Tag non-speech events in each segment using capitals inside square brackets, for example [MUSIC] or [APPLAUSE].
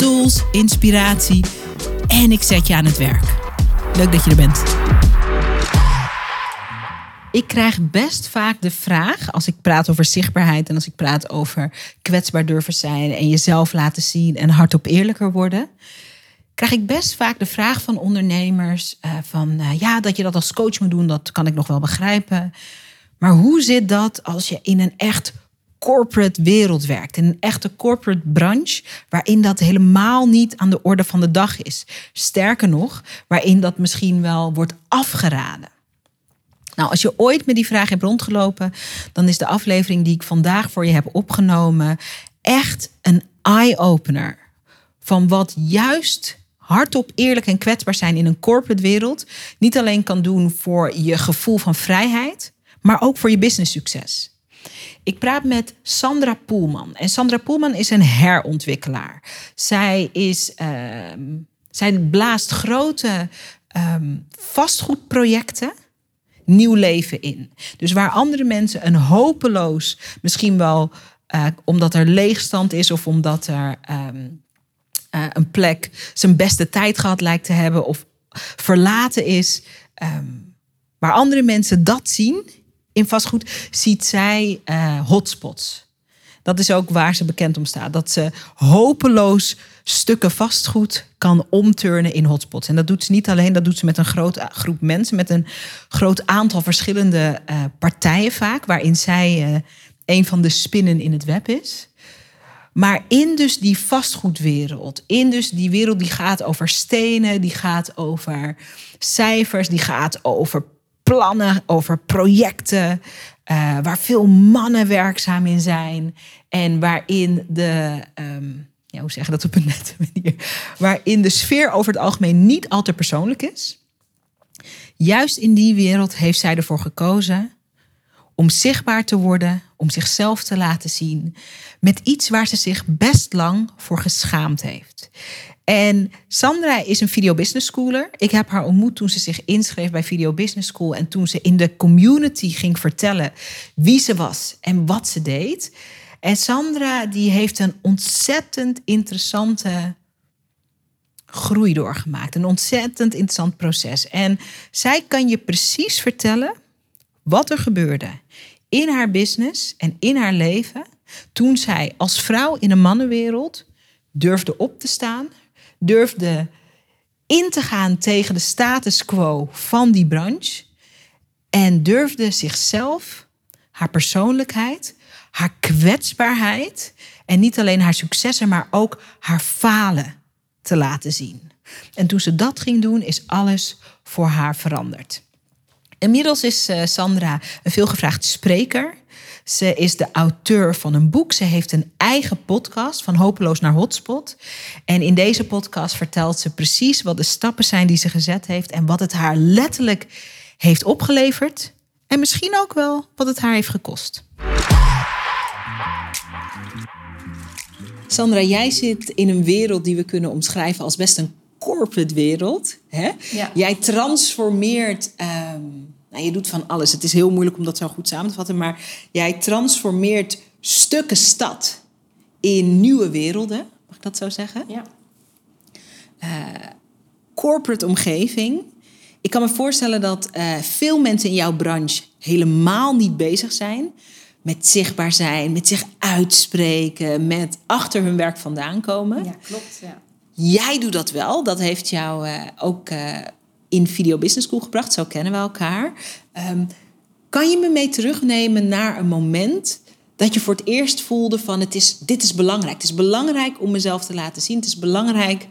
tools, inspiratie en ik zet je aan het werk. Leuk dat je er bent. Ik krijg best vaak de vraag, als ik praat over zichtbaarheid en als ik praat over kwetsbaar durven zijn en jezelf laten zien en hardop eerlijker worden, krijg ik best vaak de vraag van ondernemers uh, van uh, ja, dat je dat als coach moet doen, dat kan ik nog wel begrijpen. Maar hoe zit dat als je in een echt corporate wereld werkt, in een echte corporate branche, waarin dat helemaal niet aan de orde van de dag is. Sterker nog, waarin dat misschien wel wordt afgeraden. Nou, als je ooit met die vraag hebt rondgelopen, dan is de aflevering die ik vandaag voor je heb opgenomen echt een eye-opener. Van wat juist hardop eerlijk en kwetsbaar zijn in een corporate wereld niet alleen kan doen voor je gevoel van vrijheid, maar ook voor je business succes. Ik praat met Sandra Poelman. En Sandra Poelman is een herontwikkelaar. Zij, is, uh, zij blaast grote um, vastgoedprojecten nieuw leven in. Dus waar andere mensen een hopeloos, misschien wel uh, omdat er leegstand is of omdat er um, uh, een plek zijn beste tijd gehad lijkt te hebben of verlaten is, waar andere mensen dat zien in vastgoed, ziet zij uh, hotspots. Dat is ook waar ze bekend om staat. Dat ze hopeloos stukken vastgoed kan omturnen in hotspots. En dat doet ze niet alleen, dat doet ze met een grote groep mensen, met een groot aantal verschillende uh, partijen vaak, waarin zij uh, een van de spinnen in het web is. Maar in dus die vastgoedwereld, in dus die wereld die gaat over stenen, die gaat over cijfers, die gaat over plannen, over projecten, uh, waar veel mannen werkzaam in zijn en waarin de, um, ja, hoe zeg je dat op een [LAUGHS] nette manier, waarin de sfeer over het algemeen niet altijd persoonlijk is. Juist in die wereld heeft zij ervoor gekozen om zichtbaar te worden, om zichzelf te laten zien, met iets waar ze zich best lang voor geschaamd heeft. En Sandra is een video business schooler. Ik heb haar ontmoet toen ze zich inschreef bij Video Business School en toen ze in de community ging vertellen wie ze was en wat ze deed. En Sandra die heeft een ontzettend interessante groei doorgemaakt. Een ontzettend interessant proces. En zij kan je precies vertellen wat er gebeurde in haar business en in haar leven toen zij als vrouw in een mannenwereld durfde op te staan, durfde in te gaan tegen de status quo van die branche en durfde zichzelf, haar persoonlijkheid, haar kwetsbaarheid en niet alleen haar successen, maar ook haar falen te laten zien. En toen ze dat ging doen, is alles voor haar veranderd. Inmiddels is eh, Sandra een veelgevraagd spreker. Ze is de auteur van een boek. Ze heeft een eigen podcast van Hopeloos naar Hotspot. En in deze podcast vertelt ze precies wat de stappen zijn die ze gezet heeft en wat het haar letterlijk heeft opgeleverd. En misschien ook wel wat het haar heeft gekost. Sandra, jij zit in een wereld die we kunnen omschrijven als best een corporate wereld. Hè? Ja. Jij transformeert. Um, nou, je doet van alles. Het is heel moeilijk om dat zo goed samen te vatten. Maar jij transformeert stukken stad in nieuwe werelden. Mag ik dat zo zeggen? Ja. Uh, corporate omgeving. Ik kan me voorstellen dat uh, veel mensen in jouw branche helemaal niet bezig zijn met zichtbaar zijn, met zich uitspreken, met achter hun werk vandaan komen. Ja, klopt. Ja. Jij doet dat wel. Dat heeft jou uh, ook in Video Business School gebracht. Zo kennen we elkaar. Um, kan je me mee terugnemen naar een moment dat je voor het eerst voelde van het is, dit is belangrijk. Het is belangrijk om mezelf te laten zien. Het is belangrijk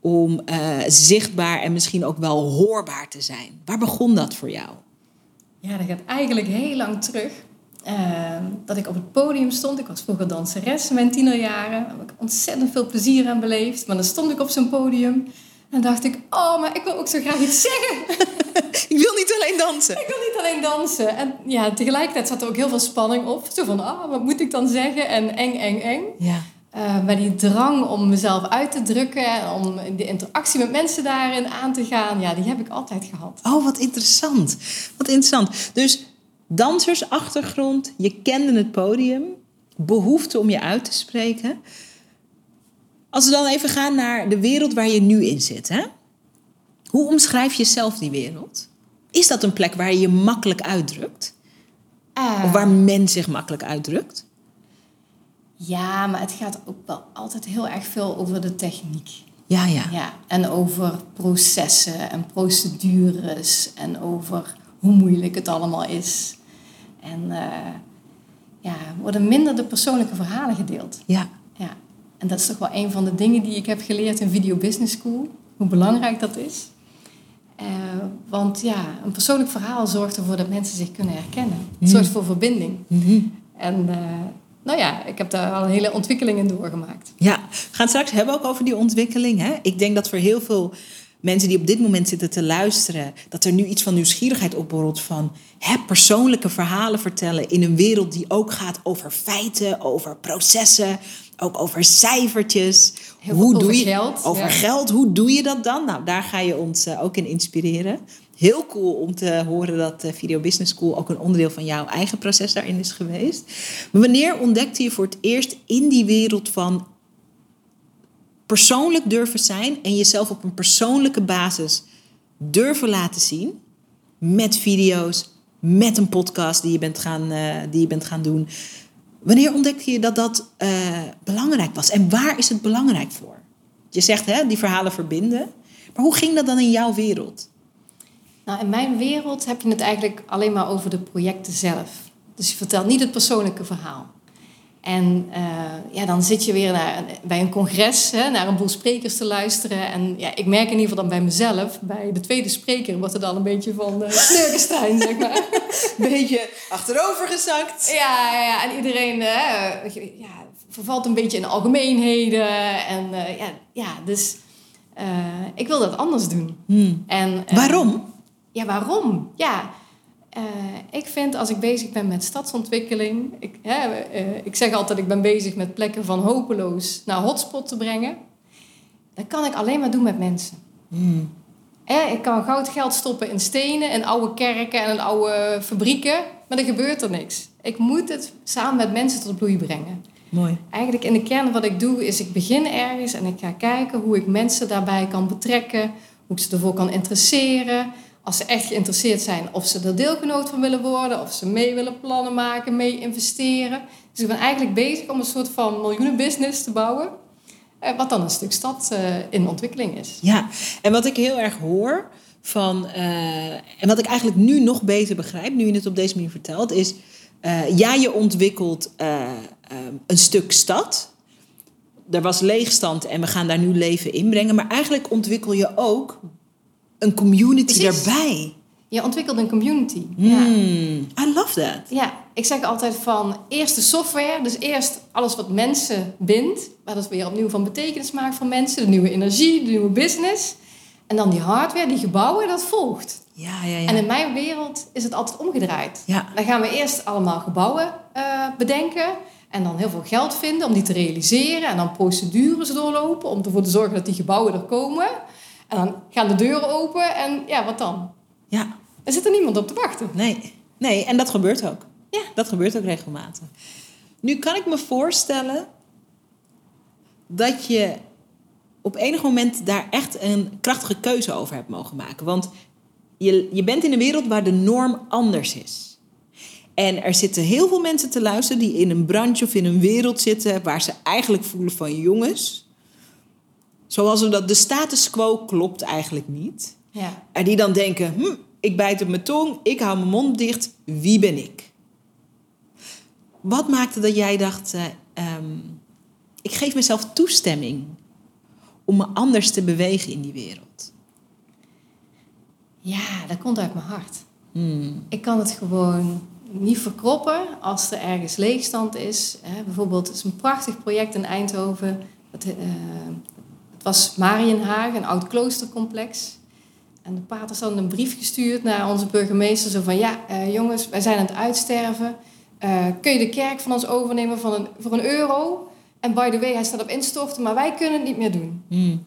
om uh, zichtbaar en misschien ook wel hoorbaar te zijn. Waar begon dat voor jou? Ja, dat gaat eigenlijk heel lang terug. Ehm, dat ik op het podium stond. Ik was vroeger danseres in mijn tienerjaren. Daar heb ik ontzettend veel plezier aan beleefd. Maar dan stond ik op zo'n podium. En dacht ik, oh, maar ik wil ook zo graag iets zeggen. [LAUGHS] ik wil niet alleen dansen. Ik wil niet alleen dansen. En ja, tegelijkertijd zat er ook heel veel spanning op. Zo van, ah, wat moet ik dan zeggen? En eng, eng, eng. Ja. Uh, maar die drang om mezelf uit te drukken en om de interactie met mensen daarin aan te gaan, ja, die heb ik altijd gehad. Oh, wat interessant. Wat interessant. Dus dansersachtergrond, je kende het podium, behoefte om je uit te spreken. Als we dan even gaan naar de wereld waar je nu in zit, hè? hoe omschrijf je zelf die wereld? Is dat een plek waar je je makkelijk uitdrukt? Uh, of waar men zich makkelijk uitdrukt? Ja, maar het gaat ook wel altijd heel erg veel over de techniek. Ja, ja. ja en over processen en procedures en over hoe moeilijk het allemaal is. En uh, ja, worden minder de persoonlijke verhalen gedeeld. Ja. En dat is toch wel een van de dingen die ik heb geleerd in Video Business School. Hoe belangrijk dat is. Uh, want ja, een persoonlijk verhaal zorgt ervoor dat mensen zich kunnen herkennen. Het Mhm. zorgt voor verbinding. Mm En uh, nou ja, ik heb daar al een hele ontwikkeling in doorgemaakt. Ja, we gaan het straks hebben ook over die ontwikkeling. Hè? Ik denk dat voor heel veel mensen die op dit moment zitten te luisteren, dat er nu iets van nieuwsgierigheid opborrelt van hè, persoonlijke verhalen vertellen in een wereld die ook gaat over feiten, over processen, ook over cijfertjes. Heel hoe doe over je geld, over ja. geld? Hoe doe je dat dan? Nou, daar ga je ons uh, ook in inspireren. Heel cool om te horen dat uh, Video Business School ook een onderdeel van jouw eigen proces daarin is geweest. Maar wanneer ontdekte je voor het eerst in die wereld van persoonlijk durven zijn en jezelf op een persoonlijke basis durven laten zien met video's, met een podcast die je bent gaan, uh, die je bent gaan doen? Wanneer ontdekte je dat dat uh, belangrijk was en waar is het belangrijk voor? Je zegt hè, die verhalen verbinden, maar hoe ging dat dan in jouw wereld? Nou, in mijn wereld heb je het eigenlijk alleen maar over de projecten zelf. Dus je vertelt niet het persoonlijke verhaal. En uh, ja, dan zit je weer naar, bij een congres, hè, naar een boel sprekers te luisteren. En ja, ik merk in ieder geval dan bij mezelf, bij de tweede spreker wordt er dan een beetje van uh, Snurkenstein, zeg maar. [LAUGHS] Beetje achterover gezakt. Ja, ja en iedereen uh, ja, vervalt een beetje in algemeenheden. En ja, ja, dus ik wil dat anders doen. Hmm. En, waarom? Ja, waarom? Ja, uh, ik vind als ik bezig ben met stadsontwikkeling... Ik, hè, uh, ik zeg altijd, ik ben bezig met plekken van hopeloos naar hotspot te brengen. Dat kan ik alleen maar doen met mensen. Eh, ik kan goud geld stoppen in stenen, in oude kerken en oude fabrieken. Maar er gebeurt er niks. Ik moet het samen met mensen tot bloei brengen. Mooi. Eigenlijk in de kern wat ik doe, is ik begin ergens... en ik ga kijken hoe ik mensen daarbij kan betrekken... hoe ik ze ervoor kan interesseren als ze echt geïnteresseerd zijn, of ze er deelgenoot van willen worden, of ze mee willen plannen maken, mee investeren. Dus ik ben eigenlijk bezig om een soort van miljoenenbusiness te bouwen, wat dan een stuk stad in ontwikkeling is. Ja, en wat ik heel erg hoor van, uh, en wat ik eigenlijk nu nog beter begrijp, nu je het op deze manier vertelt, is uh, ja, je ontwikkelt een stuk stad. Er was leegstand en we gaan daar nu leven inbrengen, maar eigenlijk ontwikkel je ook een community Precies. daarbij. Je ontwikkelt een community. Mm, Ja. I love that. ja, ik zeg altijd van eerst de software, dus eerst alles wat mensen bindt, waar dat weer opnieuw van betekenis maakt voor mensen, de nieuwe energie, de nieuwe business. En dan die hardware, die gebouwen, dat volgt. Ja, ja, ja. En in mijn wereld is het altijd omgedraaid. Ja. Dan gaan we eerst allemaal gebouwen uh, bedenken. En dan heel veel geld vinden om die te realiseren. En dan procedures doorlopen om ervoor te zorgen dat die gebouwen er komen. En dan gaan de deuren open. En ja, wat dan? ja, Er zit er niemand op te wachten. nee. Nee, en dat gebeurt ook. Ja. Dat gebeurt ook regelmatig. Nu kan ik me voorstellen dat je op enig moment daar echt een krachtige keuze over hebt mogen maken. Want je, je bent in een wereld waar de norm anders is. En er zitten heel veel mensen te luisteren die in een branche of in een wereld zitten waar ze eigenlijk voelen van jongens, zoals we dat de status quo klopt eigenlijk niet. Ja. En die dan denken, hm, ik bijt op mijn tong, ik hou mijn mond dicht, wie ben ik? Wat maakte dat jij dacht, uh, um, ik geef mezelf toestemming om me anders te bewegen in die wereld? Ja, dat komt uit mijn hart. Hmm. Ik kan het gewoon niet verkroppen als er ergens leegstand is. Hè. Bijvoorbeeld, het is een prachtig project in Eindhoven. Het, uh, het was Marienhagen, een oud kloostercomplex. En de paters hadden een brief gestuurd naar onze burgemeester. Zo van, ja uh, jongens, wij zijn aan het uitsterven. Uh, kun je de kerk van ons overnemen voor een, voor een euro? En by the way, hij staat op instorten, maar wij kunnen het niet meer doen. Mm.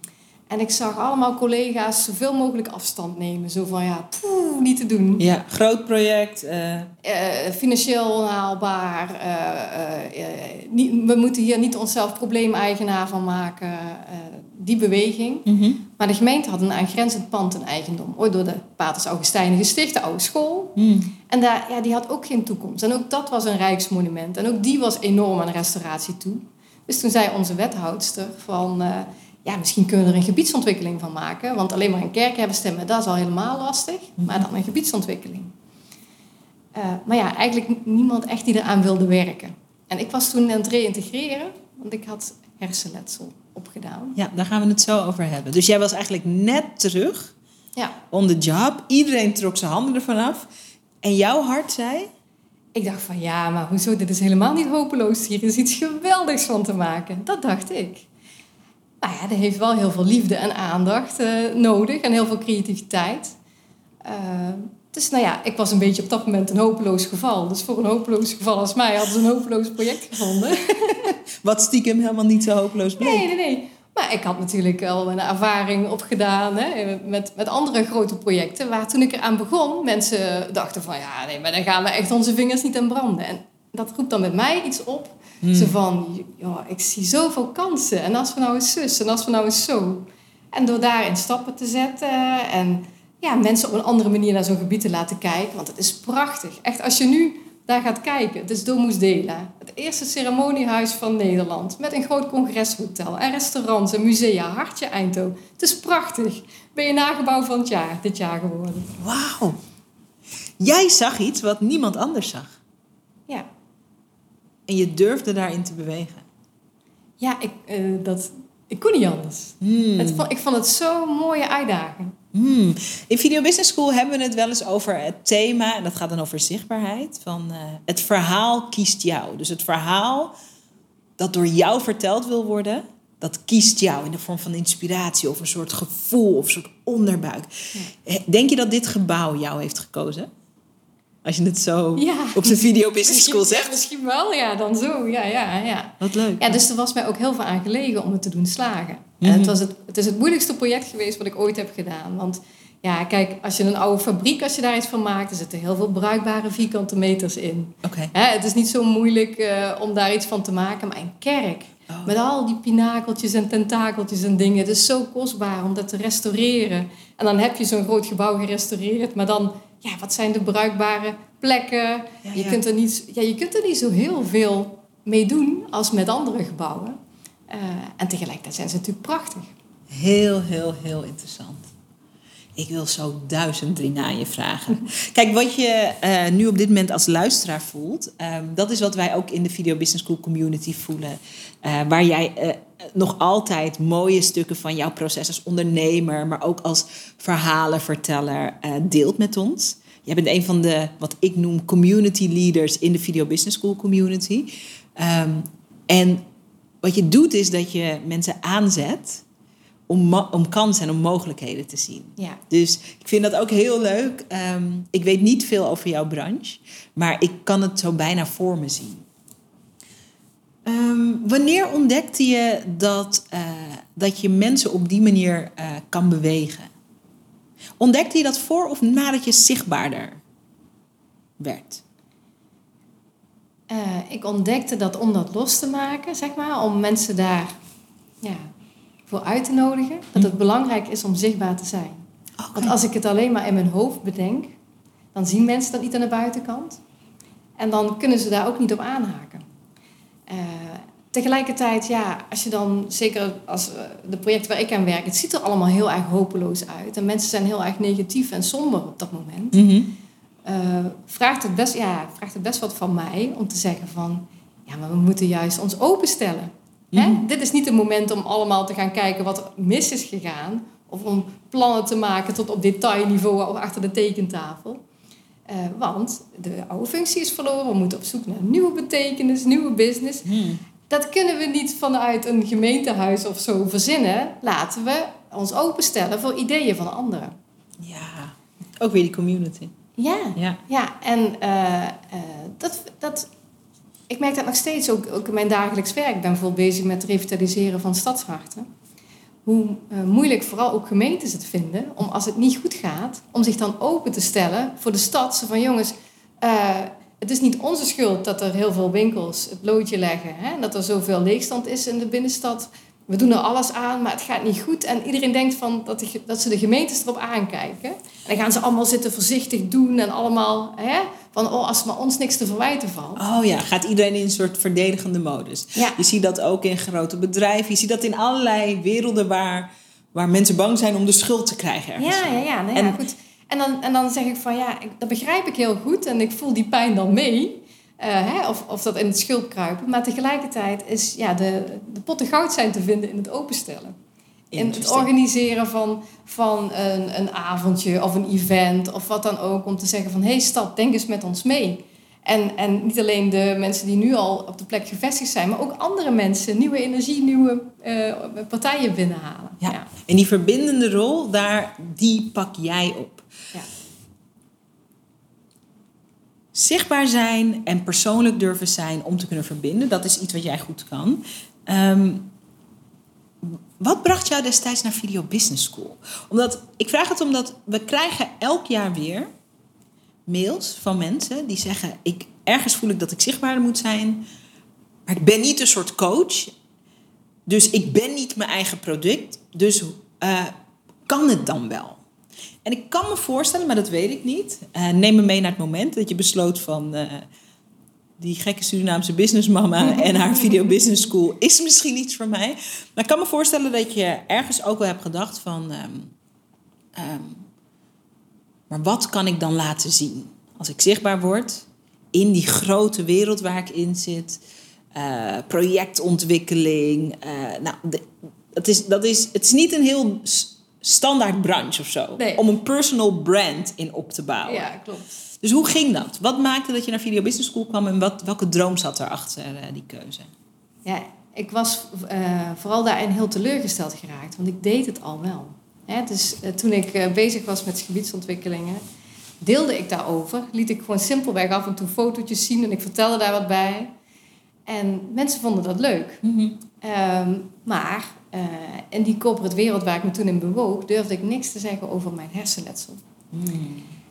En ik zag allemaal collega's zoveel mogelijk afstand nemen. Zo van, ja, poeh, niet te doen. Ja, groot project. Uh... financieel onhaalbaar. niet, we moeten hier niet onszelf probleemeigenaar van maken. Die beweging. Mm -hmm. Maar de gemeente had een aangrenzend pand in eigendom. Ooit door de Paters Augustijnen gesticht, de oude school. Mm. En daar, ja, die had ook geen toekomst. En ook dat was een rijksmonument. En ook die was enorm aan restauratie toe. Dus toen zei onze wethoudster van... Uh, ja, misschien kunnen we er een gebiedsontwikkeling van maken. Want alleen maar een kerk hebben stemmen, dat is al helemaal lastig. Maar dan een gebiedsontwikkeling. Uh, maar ja, eigenlijk niemand echt die eraan wilde werken. En ik was toen aan het reïntegreren, want ik had hersenletsel opgedaan. Ja, daar gaan we het zo over hebben. Dus jij was eigenlijk net terug ja. on the job. Iedereen trok zijn handen ervan af. En jouw hart zei... Ik dacht van ja, maar hoezo? Dit is helemaal niet hopeloos. Hier is iets geweldigs van te maken. Dat dacht ik. Nou ja, dat heeft wel heel veel liefde en aandacht uh, nodig. En heel veel creativiteit. Uh, dus nou ja, ik was een beetje op dat moment een hopeloos geval. Dus voor een hopeloos geval als mij hadden ze een hopeloos project gevonden. [LAUGHS] Wat stiekem helemaal niet zo hopeloos bleek. Nee, nee, nee. Maar ik had natuurlijk wel een ervaring opgedaan hè, met, met andere grote projecten. Waar toen ik eraan begon, mensen dachten van ja, nee, maar dan gaan we echt onze vingers niet aan branden. En dat roept dan met mij iets op. Hmm. Zo van, ja, ik zie zoveel kansen. En als we nou eens zus en als we nou eens zo. En door daarin stappen te zetten en ja, mensen op een andere manier naar zo'n gebied te laten kijken. Want het is prachtig. Echt, als je nu daar gaat kijken. Het is Domus Dela. Het eerste ceremoniehuis van Nederland. Met een groot congreshotel en restaurants en musea. Hartje Eindhoven. Het is prachtig. Ben je nagebouw van het jaar, dit jaar geworden. Wauw. Jij zag iets wat niemand anders zag. Ja. En je durfde daarin te bewegen. Ja, ik, uh, dat, ik kon niet anders. Hmm. Het, ik vond het zo'n mooie uitdaging. Hmm. In Video Business School hebben we het wel eens over het thema, en dat gaat dan over zichtbaarheid, van uh, het verhaal kiest jou. Dus het verhaal dat door jou verteld wil worden, dat kiest jou in de vorm van inspiratie of een soort gevoel of een soort onderbuik. Ja. Denk je dat dit gebouw jou heeft gekozen? Als je het zo ja. op zijn Video Business School zegt. Ja, misschien wel, ja, dan zo. Ja, ja, ja. Wat leuk. Ja, dus er was mij ook heel veel aan gelegen om het te doen slagen. Mhm. Mm -hmm. En het, was het, het is het moeilijkste project geweest wat ik ooit heb gedaan. Want ja, kijk, als je een oude fabriek, als je daar iets van maakt, er zitten heel veel bruikbare vierkante meters in. Okay. Hè, het is niet zo moeilijk uh, om daar iets van te maken. Maar een kerk, oh. met al die pinakeltjes en tentakeltjes en dingen, het is zo kostbaar om dat te restaureren. En dan heb je zo'n groot gebouw gerestaureerd, maar dan, ja, wat zijn de bruikbare plekken? Ja, je. Kunt er niet, ja, je kunt er niet zo heel veel mee doen als met andere gebouwen. Uh, en tegelijkertijd zijn ze natuurlijk prachtig. Heel, heel, heel interessant. Ik wil zo duizend drie na je vragen. [LAUGHS] Kijk, wat je uh, nu op dit moment als luisteraar voelt, um, dat is wat wij ook in de Video Business School community voelen. Uh, waar jij nog altijd mooie stukken van jouw proces als ondernemer, maar ook als verhalenverteller deelt met ons. Jij bent een van de, wat ik noem, community leaders in de Video Business School community. Um, en wat je doet is dat je mensen aanzet om, om kansen en om mogelijkheden te zien. Ja. Dus ik vind dat ook heel leuk. Um, ik weet niet veel over jouw branche, maar ik kan het zo bijna voor me zien. Um, wanneer ontdekte je dat, uh, dat je mensen op die manier uh, kan bewegen? Ontdekte je dat voor of nadat je zichtbaarder werd? Uh, ik ontdekte dat om dat los te maken, zeg maar, om mensen daar ja, voor uit te nodigen, dat het belangrijk is om zichtbaar te zijn. Okay. Want als ik het alleen maar in mijn hoofd bedenk, dan zien mensen dat niet aan de buitenkant. En dan kunnen ze daar ook niet op aanhaken. Uh, tegelijkertijd, ja, als je dan, zeker als uh, de projecten waar ik aan werk, het ziet er allemaal heel erg hopeloos uit. En mensen zijn heel erg negatief en somber op dat moment. Mm -hmm. uh, vraagt, het best, ja, vraagt het best wat van mij om te zeggen van, ja, maar we moeten juist ons openstellen. Mhm. Hè? Dit is niet het moment om allemaal te gaan kijken wat er mis is gegaan. Of om plannen te maken tot op detailniveau of achter de tekentafel. Eh, want de oude functie is verloren. We moeten op zoek naar nieuwe betekenis, nieuwe business. Hmm. Dat kunnen we niet vanuit een gemeentehuis of zo verzinnen. Laten we ons openstellen voor ideeën van anderen. Ja, ook weer die community. Ja, Ja. ja. en eh, eh, dat, dat, ik merk dat nog steeds ook, ook in mijn dagelijks werk. Ik ben bijvoorbeeld bezig met het revitaliseren van stadsharten. Hoe eh, moeilijk vooral ook gemeentes het vinden om als het niet goed gaat, om zich dan open te stellen voor de stad. Zo van jongens, eh, het is niet onze schuld dat er heel veel winkels het loodje leggen. Hè? Dat er zoveel leegstand is in de binnenstad. We doen er alles aan, maar het gaat niet goed. En iedereen denkt van dat, de, dat ze de gemeentes erop aankijken. En dan gaan ze allemaal zitten voorzichtig doen en allemaal hè, van oh, als maar ons niks te verwijten valt. Oh ja, gaat iedereen in een soort verdedigende modus. Ja. Je ziet dat ook in grote bedrijven. Je ziet dat in allerlei werelden waar, waar mensen bang zijn om de schuld te krijgen. Ergens Ja, ja, ja. Nou ja En- goed. En dan, en dan zeg ik van ja, ik, dat begrijp ik heel goed en ik voel die pijn dan mee. Eh, hè, of, of dat in het schulp kruipen. Maar tegelijkertijd is ja, de, de potten goud zijn te vinden in het openstellen. In het organiseren van, van een, een avondje of een event of wat dan ook. Om te zeggen van hé hey, stad, denk eens met ons mee. En, en niet alleen de mensen die nu al op de plek gevestigd zijn, maar ook andere mensen, nieuwe energie, nieuwe eh, partijen binnenhalen. Ja. En die verbindende rol, daar, die pak jij op. Ja. Zichtbaar zijn en persoonlijk durven zijn om te kunnen verbinden, dat is iets wat jij goed kan. Ehm, wat bracht jou destijds naar Video Business School? Omdat, ik vraag het omdat we krijgen elk jaar weer mails van mensen die zeggen: ik, ergens voel ik dat ik zichtbaarder moet zijn, maar ik ben niet een soort coach. Dus ik ben niet mijn eigen product. Dus eh, kan het dan wel? En ik kan me voorstellen, maar dat weet ik niet. Eh, neem me mee naar het moment dat je besloot van... eh, die gekke Surinaamse businessmama [LAUGHS] en haar video business school is misschien iets voor mij. Maar ik kan me voorstellen dat je ergens ook wel hebt gedacht van... ehm, ehm, maar wat kan ik dan laten zien? Als ik zichtbaar word in die grote wereld waar ik in zit... eh, projectontwikkeling. nou, de- het, is, dat is, het is niet een heel standaard branche of zo. Nee. Om een personal brand in op te bouwen. Ja, klopt. Dus hoe ging dat? Wat maakte dat je naar Video Business School kwam en wat, welke droom zat er achter eh, die keuze? Ja, ik was eh, vooral daarin heel teleurgesteld geraakt, want ik deed het al wel. Hè, dus eh, toen ik bezig was met gebiedsontwikkelingen, deelde ik daarover. Liet ik gewoon simpelweg af en toe fotootjes zien en ik vertelde daar wat bij. En mensen vonden dat leuk. Ehm, maar eh, in die corporate wereld waar ik me toen in bewoog, durfde ik niks te zeggen over mijn hersenletsel.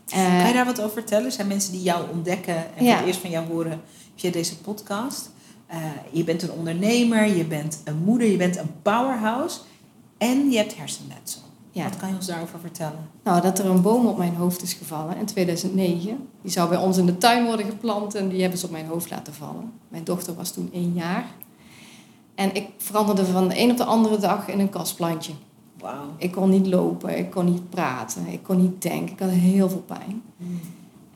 Eh, kan je daar wat over vertellen? Zijn mensen die jou ontdekken en Ja. voor het eerst van jou horen via deze podcast? Eh, je bent een ondernemer, je bent een moeder, je bent een powerhouse en je hebt hersenletsel. Ja. Wat kan je ons daarover vertellen? Nou, dat er een boom op mijn hoofd is gevallen in 2009. Die zou bij ons in de tuin worden geplant en die hebben ze op mijn hoofd laten vallen. Mijn dochter was toen één jaar. En ik veranderde van de een op de andere dag in een kastplantje. Wauw. Ik kon niet lopen, ik kon niet praten, ik kon niet denken. Ik had heel veel pijn.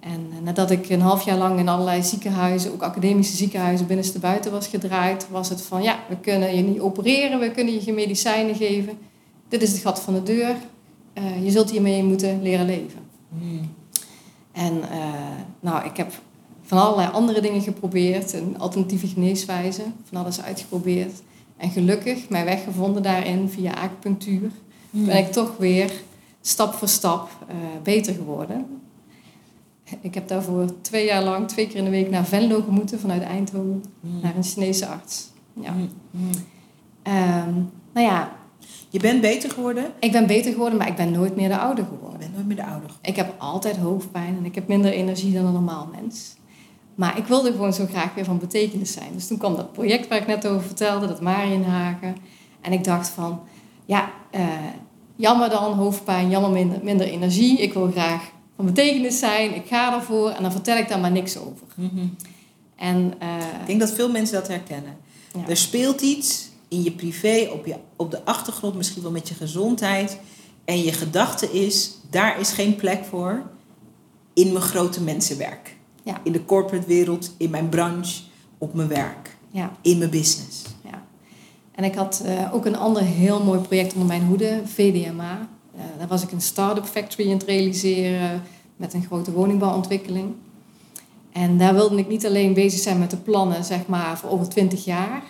En eh, nadat ik een half jaar lang in allerlei ziekenhuizen, ook academische ziekenhuizen, binnenste buiten was gedraaid, was het van ja, we kunnen je niet opereren, we kunnen je geen medicijnen geven. Dit is het gat van de deur. Eh, je zult hiermee moeten leren leven. En eh, nou, ik heb van allerlei andere dingen geprobeerd, een alternatieve geneeswijze, van alles uitgeprobeerd. En gelukkig mijn weg gevonden daarin via acupunctuur. Ben ik toch weer stap voor stap eh, beter geworden. Ik heb daarvoor twee jaar lang, twee keer in de week naar Venlo gemoeten vanuit Eindhoven, naar een Chinese arts. Ja. Ehm, nou ja, Je bent beter geworden, ik ben beter geworden, maar ik ben nooit meer de ouder je geworden. bent nooit meer de ouder. Ik heb altijd hoofdpijn en ik heb minder energie dan een normaal mens. Maar ik wilde gewoon zo graag weer van betekenis zijn. Dus toen kwam dat project waar ik net over vertelde, dat Marienhagen. En ik dacht van, ja, eh, jammer dan, hoofdpijn, jammer minder, minder energie. Ik wil graag van betekenis zijn, ik ga ervoor en dan vertel ik daar maar niks over. En eh, Ik denk dat veel mensen dat herkennen. ja. Er speelt iets in je privé, op, je, op de achtergrond, misschien wel met je gezondheid. En je gedachte is, daar is geen plek voor in mijn grote mensenwerk. Ja. In de corporate wereld, in mijn branche, op mijn werk, ja. in mijn business. Ja. En ik had eh, ook een ander heel mooi project onder mijn hoede, VDMA. Eh, daar was ik een start-up factory aan het realiseren. met een grote woningbouwontwikkeling. En daar wilde ik niet alleen bezig zijn met de plannen, zeg maar, voor over 20 jaar.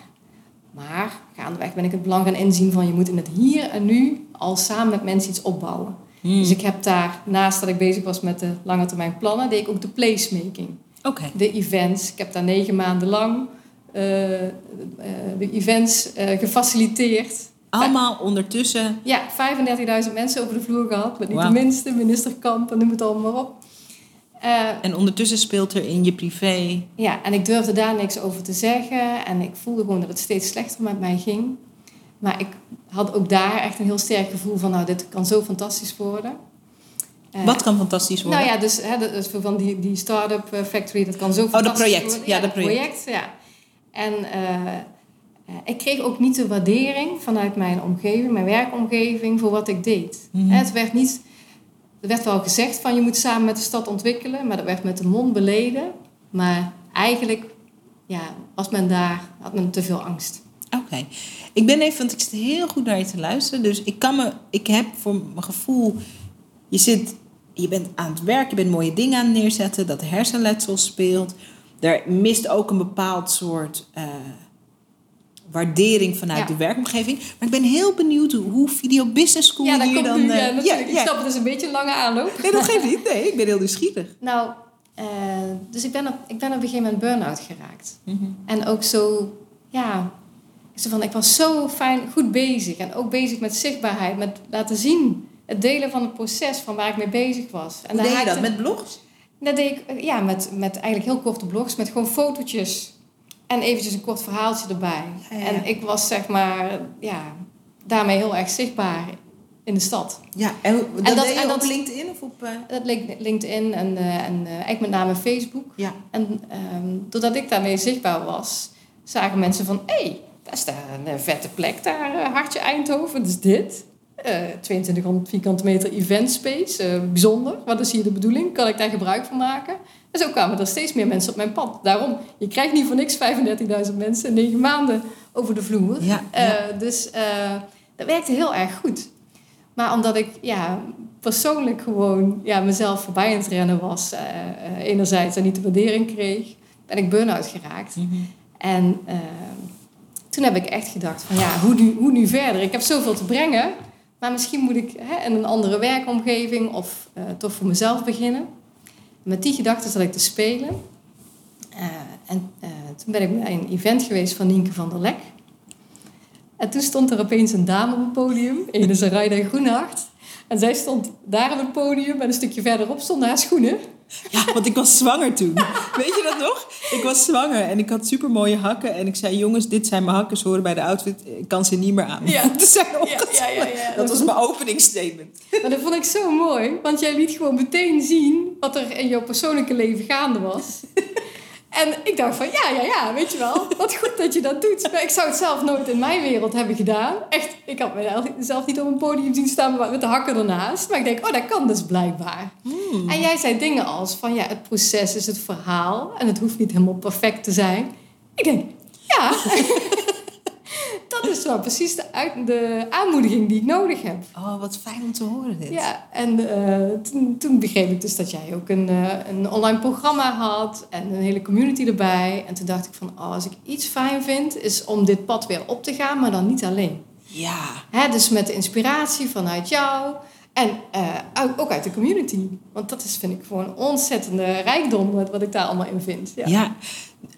Maar gaandeweg ben ik het belang gaan inzien van je moet in het hier en nu al samen met mensen iets opbouwen. Hmm. Dus ik heb daar, naast dat ik bezig was met de lange termijn plannen, deed ik ook de placemaking. De events. Ik heb daar negen maanden lang eh, eh, de events eh, gefaciliteerd. Allemaal ondertussen. Ja, 35.000 mensen over de vloer gehad. Met niet de minste, minister Kamp, noem het allemaal maar op. En ondertussen speelt er in je privé. ja, en ik durfde daar niks over te zeggen. En ik voelde gewoon dat het steeds slechter met mij ging. Maar ik had ook daar echt een heel sterk gevoel van... nou, dit kan zo fantastisch worden. Eh, Wat kan fantastisch worden? Nou ja, dus hè, van die, die start-up eh, factory, dat kan zo dat fantastisch project. worden. Ja, dat dat project. ja. En eh, ik kreeg ook niet de waardering vanuit mijn omgeving, mijn werkomgeving, voor wat ik deed. Mhm. Het werd niet... Er werd wel gezegd van je moet samen met de stad ontwikkelen, maar dat werd met de mond beleden. Maar eigenlijk ja, was men daar, had men te veel angst. Oké. Ik ben even, want ik zit heel goed naar je te luisteren. Dus ik kan me, ik heb voor mijn gevoel, je zit, je bent aan het werk, je bent mooie dingen aan het neerzetten, dat hersenletsel speelt. Er mist ook een bepaald soort eh, waardering vanuit Ja. de werkomgeving. Maar ik ben heel benieuwd hoe, Video Business School Ja, dat hier komt dan... nu. eh, Ja. Ik snap het is een beetje een lange aanloop. Nee, dat geeft niet. Nee, ik ben heel nieuwsgierig. Nou, eh, dus ik ben, op, ik ben op een gegeven moment burn-out geraakt. En ook zo, ja, zo van, ik was zo fijn, goed bezig. En ook bezig met zichtbaarheid, met laten zien, het delen van het proces van waar ik mee bezig was. En Hoe deed je dat? Met blogs? Dat deed ik, ja, met, met eigenlijk heel korte blogs, met gewoon fotootjes. En eventjes een kort verhaaltje erbij. Ja, ja. En ik was, zeg maar, ja, daarmee heel erg zichtbaar in de stad. Ja, en, dat, dat- deed je en op dat- LinkedIn of op... eh, Dat leek LinkedIn en, eh, en eh, eigenlijk met name Facebook. Ja. En ehm, doordat ik daarmee zichtbaar was, zagen mensen van... hé, hey, daar is daar een eh, vette plek daar, eh, Hartje Eindhoven, wat is dit? Eh 2200 vierkante meter event space, bijzonder. Wat is hier de bedoeling? Kan ik daar gebruik van maken? En zo kwamen er steeds meer mensen op mijn pad. Daarom, je krijgt niet voor niks 35.000 mensen in negen maanden over de vloer. Ja, dus dat werkte heel erg goed. Maar omdat ik ja, persoonlijk gewoon ja, mezelf voorbij aan het rennen was, enerzijds en niet de waardering kreeg, ben ik burn-out geraakt. Mhm. En toen heb ik echt gedacht van ja, hoe nu, hoe nu verder? Ik heb zoveel te brengen, maar misschien moet ik hè, in een andere werkomgeving of eh, toch voor mezelf beginnen. Met die gedachte zat ik te spelen. Eh, en eh, toen ben ik bij een event geweest van Nienke van der Lek. En toen stond er opeens een dame op het podium, ene Sarayda Groenhart. En zij stond daar op het podium en een stukje verderop stonden haar schoenen. Ja, want ik was zwanger toen. Weet je dat nog? Ik was zwanger en ik had super mooie hakken. En ik zei: Jongens, dit zijn mijn hakken, ze horen bij de outfit. Ik kan ze niet meer aan. Ja. [LAUGHS] Ze zijn Ja, opgetrokken. ja, ja, ja. Dat was mijn openingsstatement. Maar dat vond ik zo mooi, want jij liet gewoon meteen zien wat er in jouw persoonlijke leven gaande was. En ik dacht van, ja, ja, ja, weet je wel, wat goed dat je dat doet. Maar ik zou het zelf nooit in mijn wereld hebben gedaan. Echt, ik had mezelf niet op een podium zien staan met de hakken ernaast. Maar ik denk, oh, dat kan dus blijkbaar. En jij zei dingen als van, ja, het proces is het verhaal. En het hoeft niet helemaal perfect te zijn. Ik denk, ja, [LAUGHS] dat is wel precies de, uit, de aanmoediging die ik nodig heb. Oh, wat fijn om te horen dit. Ja, en eh, toen, toen begreep ik dus dat jij ook een, eh, een online programma had en een hele community erbij. En toen dacht ik van, oh, als ik iets fijn vind, is om dit pad weer op te gaan, maar dan niet alleen. Ja. Hè, dus met de inspiratie vanuit jou en eh, ook- uit de community. Want dat is, vind ik, gewoon een ontzettende rijkdom wat, ik daar allemaal in vind. Ja. Ja.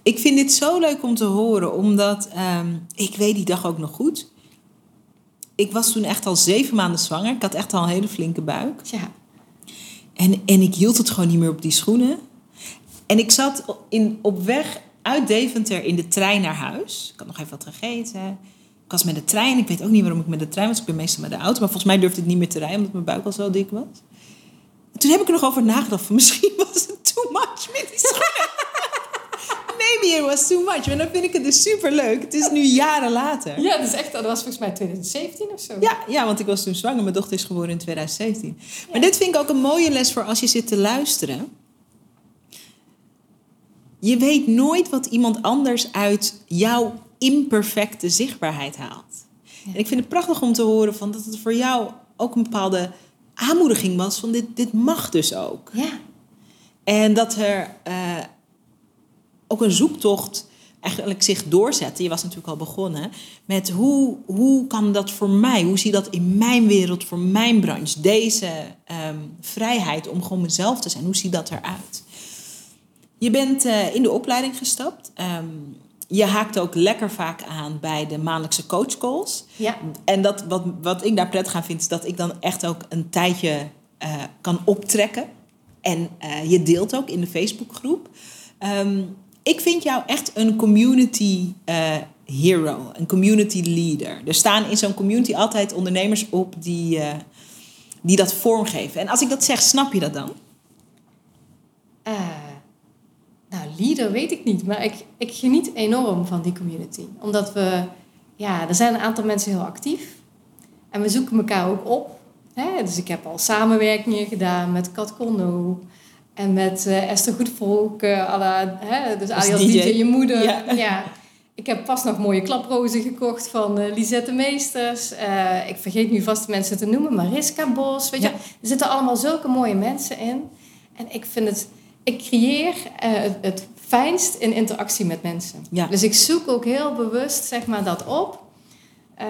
ik vind dit zo leuk om te horen, omdat ehm, ik weet die dag ook nog goed. Ik was toen echt al zeven maanden zwanger. Ik had echt al een hele flinke buik. Tja, En, en ik hield het gewoon niet meer op die schoenen. En ik zat in, op weg uit Deventer in de trein naar huis. Ik had nog even wat gegeten. Ik was met de trein. Ik weet ook niet waarom ik met de trein was. Ik ben meestal met de auto. Maar volgens mij durfde ik niet meer te rijden, omdat mijn buik al zo dik was. En toen heb ik er nog over nagedacht. Van [LAUGHS] misschien was het too much met die schoenen. [LAUGHS] Maybe it was too much. Maar dan vind ik het dus super leuk. Het is nu jaren later. ja dat, is echt, dat was volgens mij 2017 of zo. Ja, ja, want ik was toen zwanger. Mijn dochter is geboren in 2017. Maar dit vind ik ook een mooie les voor als je zit te luisteren. Je weet nooit wat iemand anders uit jouw imperfecte zichtbaarheid haalt. En ik vind het prachtig om te horen van dat het voor jou ook een bepaalde aanmoediging was van dit, dit mag dus ook. Ja. En dat er eh, ook een zoektocht eigenlijk zich doorzette. Je was natuurlijk al begonnen met hoe, hoe kan dat voor mij, hoe zie dat in mijn wereld, voor mijn branche, deze ehm, vrijheid om gewoon mezelf te zijn, hoe ziet dat eruit? Je bent eh, in de opleiding gestapt. Ehm, je haakt ook lekker vaak aan bij de maandelijkse coachcalls. Ja. En dat, wat, wat ik daar prettig aan vind, is dat ik dan echt ook een tijdje eh, kan optrekken. En eh, je deelt ook in de Facebookgroep. Ehm, ik vind jou echt een community eh, hero, een community leader. Er staan in zo'n community altijd ondernemers op die, die dat vormgeven. En als ik dat zeg, snap je dat dan? Eh, leader weet ik niet, maar ik, ik geniet enorm van die community. Omdat we, ja, er zijn een aantal mensen heel actief. En we zoeken elkaar ook op. Hè? Dus ik heb al samenwerkingen gedaan met Kat Conno. En met eh, Esther Goedvolk, uh, la, hè? dus alias DJ. DJ. je moeder. Ja. Ja. Ik heb pas nog mooie klaprozen gekocht van eh, Lisette Meesters. Ik vergeet nu vast mensen te noemen. Mariska Bos, weet je. Er zitten allemaal zulke mooie mensen in. En ik vind het... Ik creëer eh, het, fijnst in interactie met mensen. Ja. Dus ik zoek ook heel bewust zeg maar, dat op. Ehm,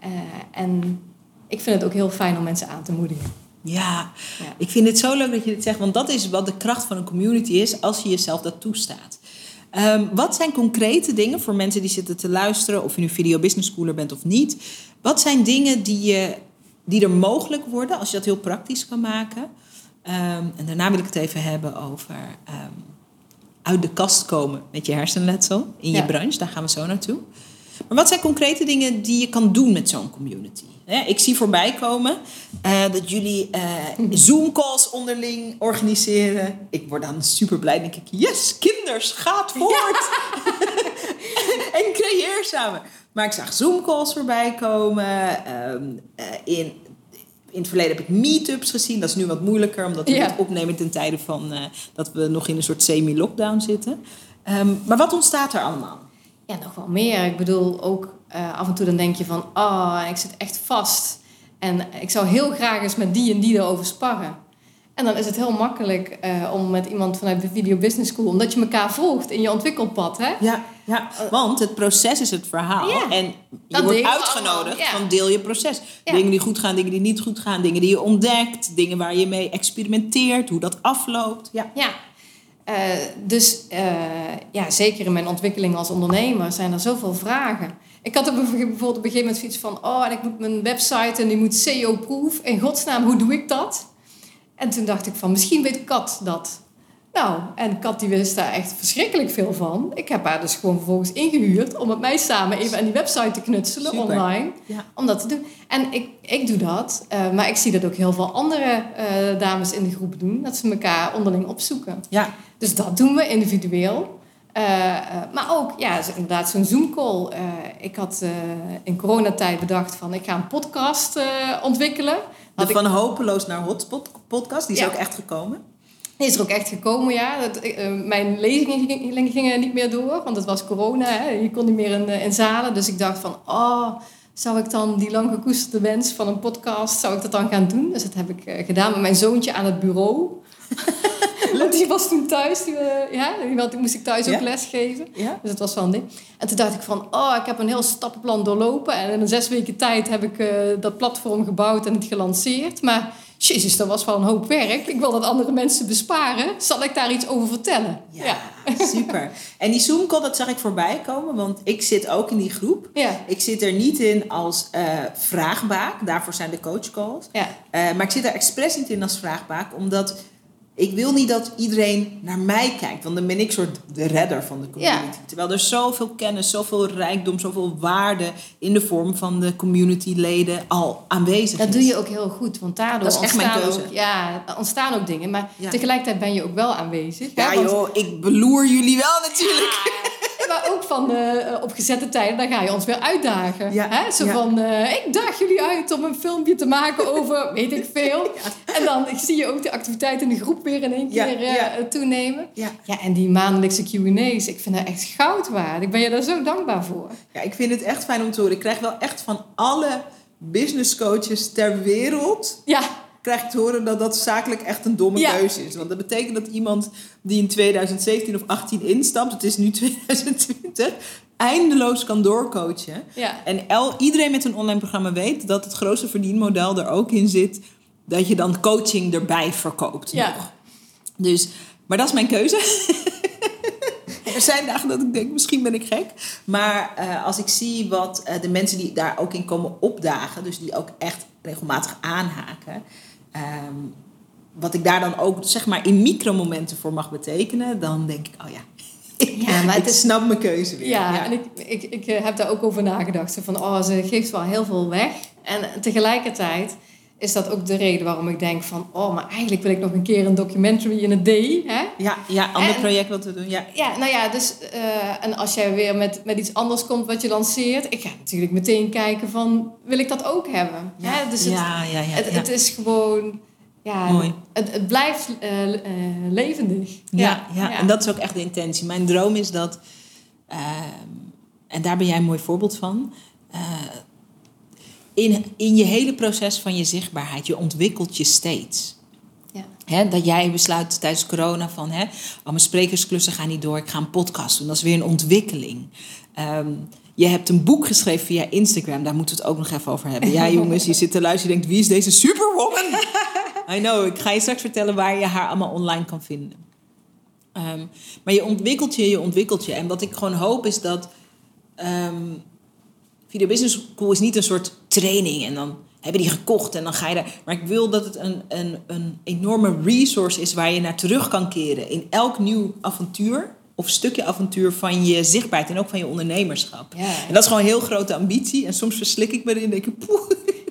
eh, en ik vind het ook heel fijn om mensen aan te moedigen. Ja, Ja. ik vind het zo leuk dat je dit zegt, want dat is wat de kracht van een community is als je jezelf dat toestaat. Ehm, wat zijn concrete dingen voor mensen die zitten te luisteren, of je nu video business schooler bent of niet? Wat zijn dingen die, je, die er mogelijk worden als je dat heel praktisch kan maken? Ehm, en daarna wil ik het even hebben over ehm, uit de kast komen met je hersenletsel in je Ja. branche. Daar gaan we zo naartoe. Maar wat zijn concrete dingen die je kan doen met zo'n community? Ik zie voorbij komen eh, dat jullie eh, [LAUGHS] Zoom-calls onderling organiseren. Ik word dan super blij. denk ik, yes, kinders, gaat voort. [LAUGHS] [LAUGHS] en creëer samen. Maar ik zag Zoom-calls voorbij komen. Ehm, eh, in, in het verleden heb ik meetups gezien. Dat is nu wat moeilijker, omdat we Ja. het opnemen ten tijde van eh, dat we nog in een soort semi-lockdown zitten. Ehm, maar wat ontstaat er allemaal? Ja, nog wel meer. Ik bedoel, ook eh, af en toe dan denk je van... Oh, ik zit echt vast. En ik zou heel graag eens met die en die erover sparren. En dan is het heel makkelijk eh, om met iemand vanuit de Video Business School... omdat je elkaar volgt in je ontwikkelpad, hè? Ja, ja, want het proces is het verhaal. Ja. En je wordt uitgenodigd ja. van deel je proces. Ja. Dingen die goed gaan, dingen die niet goed gaan. Dingen die je ontdekt. Dingen waar je mee experimenteert. Hoe dat afloopt. Ja. Ja. Eh, dus eh, ja, zeker in mijn ontwikkeling als ondernemer zijn er zoveel vragen. Ik had op bijvoorbeeld op een gegeven moment zoiets van... oh, en ik moet mijn website en die moet SEO-proof. In godsnaam, hoe doe ik dat? En toen dacht ik van, misschien weet Kat dat. Nou, en Kat die wist daar echt verschrikkelijk veel van. Ik heb haar dus gewoon vervolgens ingehuurd... om met mij samen even aan die website te knutselen Super. online. Ja. Om dat te doen. En ik, ik doe dat. eh, maar ik zie dat ook heel veel andere eh, dames in de groep doen. Dat ze elkaar onderling opzoeken. ja. Dus dat doen we individueel. Eh, maar ook, ja, inderdaad, zo'n Zoom-call. Ik had in coronatijd bedacht van, ik ga een podcast ontwikkelen. De ik, Van Hopeloos naar Hotspot podcast. Die is Ja. ook echt gekomen. Is er ook echt gekomen, ja. Dat, eh, mijn lezingen gingen, gingen niet meer door, want het was corona. Hè. Je kon niet meer in, eh, in zalen. Dus ik dacht van, oh, zou ik dan die lang gekoesterde wens van een podcast, zou ik dat dan gaan doen? Dus dat heb ik eh, gedaan met mijn zoontje aan het bureau. [LAUGHS] Want die was toen thuis, die, eh, ja, die moest ik thuis ook Ja. les geven. Ja. Dus dat was wel een ding. En toen dacht ik van, oh, ik heb een heel stappenplan doorlopen. En in een zes weken tijd heb ik eh, dat platform gebouwd en het gelanceerd. Maar jezus, dat was wel een hoop werk. Ik wil dat andere mensen besparen. Zal ik daar iets over vertellen? Ja, [LAUGHS] super. En die Zoom-call, dat zag ik voorbij komen. Want ik zit ook in die groep. Ja. Ik zit er niet in als eh, vraagbaak. Daarvoor zijn de coachcalls. Ja. Eh, maar ik zit er expres niet in als vraagbaak, omdat ik wil niet dat iedereen naar mij kijkt. Want dan ben ik soort de redder van de community. Ja. Terwijl er zoveel kennis, zoveel rijkdom, zoveel waarde in de vorm van de communityleden al aanwezig Dat is. doe je ook heel goed, want daardoor Dat is echt mijn ontstaan, keuze. ook, ja, ontstaan ook dingen. Maar Ja. tegelijkertijd ben je ook wel aanwezig. hè, Ja want- joh, ik beloer jullie wel natuurlijk. Maar ook van eh, op gezette tijden, dan ga je ons weer uitdagen. Ja, Hè? Zo ja. van, eh, ik daag jullie uit om een filmpje te maken over [LAUGHS] weet ik veel. En dan zie je ook de activiteit in de groep weer in één keer toenemen. Ja. Ja, en die maandelijkse Q&A's, ik vind dat echt goud waard. Ik ben je daar zo dankbaar voor. Ja, ik vind het echt fijn om te horen. Ik krijg wel echt van alle business coaches ter wereld Ja, krijg ik te horen dat dat zakelijk echt een domme Ja. keuze is. Want dat betekent dat iemand die in 2017 of 18 instapt, het is nu [LAUGHS] 2020, eindeloos kan doorcoachen. ja. En el, iedereen met een online programma weet dat het grootste verdienmodel er ook in zit dat je dan coaching erbij verkoopt. Ja. Nog. Dus, maar dat is mijn keuze. [LAUGHS] er zijn dagen dat ik denk, misschien ben ik gek. Maar eh, als ik zie wat eh, de mensen die daar ook in komen opdagen, dus die ook echt regelmatig aanhaken. Ehm, wat ik daar dan ook zeg maar in micromomenten voor mag betekenen, dan denk ik, oh ja, [LAUGHS] Ja, maar het is- snap mijn keuze weer. Ja, en ik, ik, ik heb daar ook over nagedacht. Van, oh, ze geeft wel heel veel weg. En tegelijkertijd is dat ook de reden waarom ik denk van... oh, maar eigenlijk wil ik nog een keer een documentary in het D. Hè? Ja, ja, ander En- project wat we doen. Ja. Ja, nou ja, dus... eh, en als jij weer met, met iets anders komt wat je lanceert... ik ga natuurlijk meteen kijken van... wil ik dat ook hebben? Hè? Dus het, ja, ja, ja. het, ja. het is gewoon... Ja, Mooi. Het, het blijft eh, eh, levendig. Ja, ja, en dat is ook echt de intentie. Mijn droom is dat, ehm, en daar ben jij een mooi voorbeeld van. In, in je hele proces van je zichtbaarheid, je ontwikkelt je steeds. Ja. Dat jij besluit tijdens corona van, hè, oh, mijn sprekersklussen gaan niet door, ik ga een podcast doen. Dat is weer een ontwikkeling. Ehm, je hebt een boek geschreven via Instagram, daar moeten we het ook nog even over hebben. Ja, [LAUGHS] jongens, je zit te luisteren, je denkt, wie is deze superwoman? I know, ik ga je straks vertellen waar je haar allemaal online kan vinden. Ehm, maar je ontwikkelt je, je ontwikkelt je. En wat ik gewoon hoop is dat ehm Video Business School is niet een soort training en dan hebben die gekocht en dan ga je daar. Maar ik wil dat het een, een, een enorme resource is waar je naar terug kan keren in elk nieuw avontuur of stukje avontuur van je zichtbaarheid en ook van je ondernemerschap. Ja. En dat is gewoon een heel grote ambitie en soms verslik ik me erin en denk ik, poeh.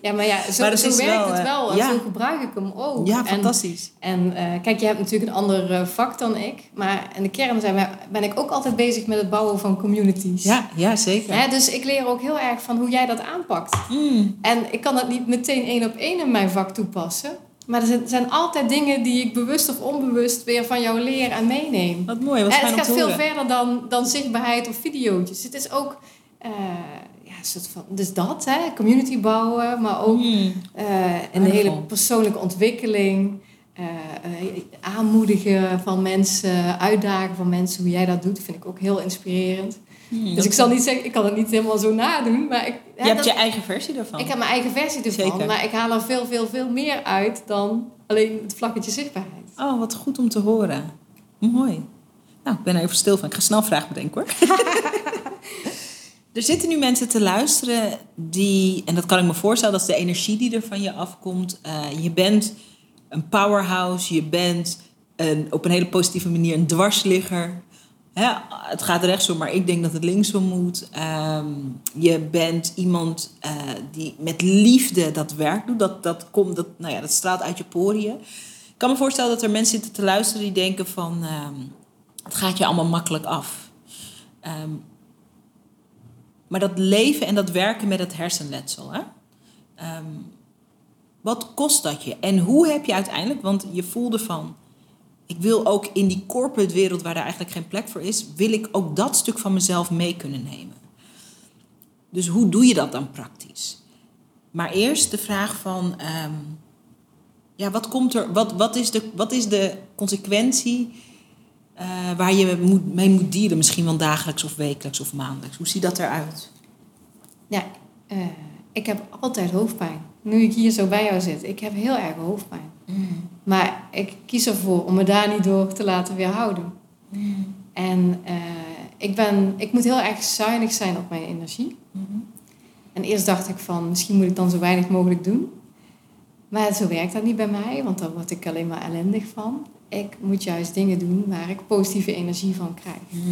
Ja, maar ja, zo, Maar zo werkt wel, het eh, wel. En ja. zo gebruik ik hem ook. Ja, fantastisch. En eh, kijk, je hebt natuurlijk een ander eh, vak dan ik. Maar in de kern zijn wij, ben ik ook altijd bezig met het bouwen van communities. Ja, ja zeker. Hè, dus ik leer ook heel erg van hoe jij dat aanpakt. Mm. En ik kan dat niet meteen één op één in mijn vak toepassen. Maar er zijn, altijd dingen die ik bewust of onbewust weer van jou leer en meeneem. Wat mooi, wat En het gaat veel horen. verder dan, dan zichtbaarheid of video's. Het is ook eh, ja, een soort van, dus dat, hè, community bouwen, maar ook Mm. een hele persoonlijke ontwikkeling. eh, aanmoedigen van mensen, uitdagen van mensen, hoe jij dat doet, vind ik ook heel inspirerend. Mm. Dus ik zal niet zeggen, ik kan het niet helemaal zo nadoen, maar ik, Je hebt dat- je eigen versie daarvan. ik heb mijn eigen versie ervan, Zeker. maar ik haal er veel, veel, veel meer uit dan alleen het vlakketje zichtbaarheid. Oh, wat goed om te horen. Mooi. Nou, ik ben er even stil van. Ik ga snel vragen bedenken hoor. [LAUGHS] er zitten nu mensen te luisteren die, en dat kan ik me voorstellen, dat is de energie die er van je afkomt. Eh, je bent een powerhouse, je bent een, op een hele positieve manier een dwarsligger. Het gaat rechtsom, maar ik denk dat het linksom moet. Ehm, je bent iemand eh, die met liefde dat werk doet. Dat, dat, komt, dat, nou ja, dat straalt uit je poriën. Ik kan me voorstellen dat er mensen zitten te luisteren die denken van... ehm, het gaat je allemaal makkelijk af. Ehm, maar dat leven en dat werken met het hersenletsel... Hè? Wat kost dat je? En hoe heb je uiteindelijk... Want je voelde van... Ik wil ook in die corporate wereld waar daar eigenlijk geen plek voor is... wil ik ook dat stuk van mezelf mee kunnen nemen. Dus hoe doe je dat dan praktisch? Maar eerst de vraag van... ehm, ja, wat komt er? Wat, wat, is, de, wat is de consequentie eh, waar je moet, mee moet dealen? Misschien wel dagelijks of wekelijks of maandelijks. Hoe ziet dat eruit? Ja, eh, ik heb altijd hoofdpijn. Nu ik hier zo bij jou zit, ik heb heel erg hoofdpijn. Maar ik kies ervoor om me daar niet door te laten weerhouden. En eh, ik, ben, ik moet heel erg zuinig zijn op mijn energie. En eerst dacht ik van, misschien moet ik dan zo weinig mogelijk doen. Maar zo werkt dat niet bij mij, want daar word ik alleen maar ellendig van. Ik moet juist dingen doen waar ik positieve energie van krijg.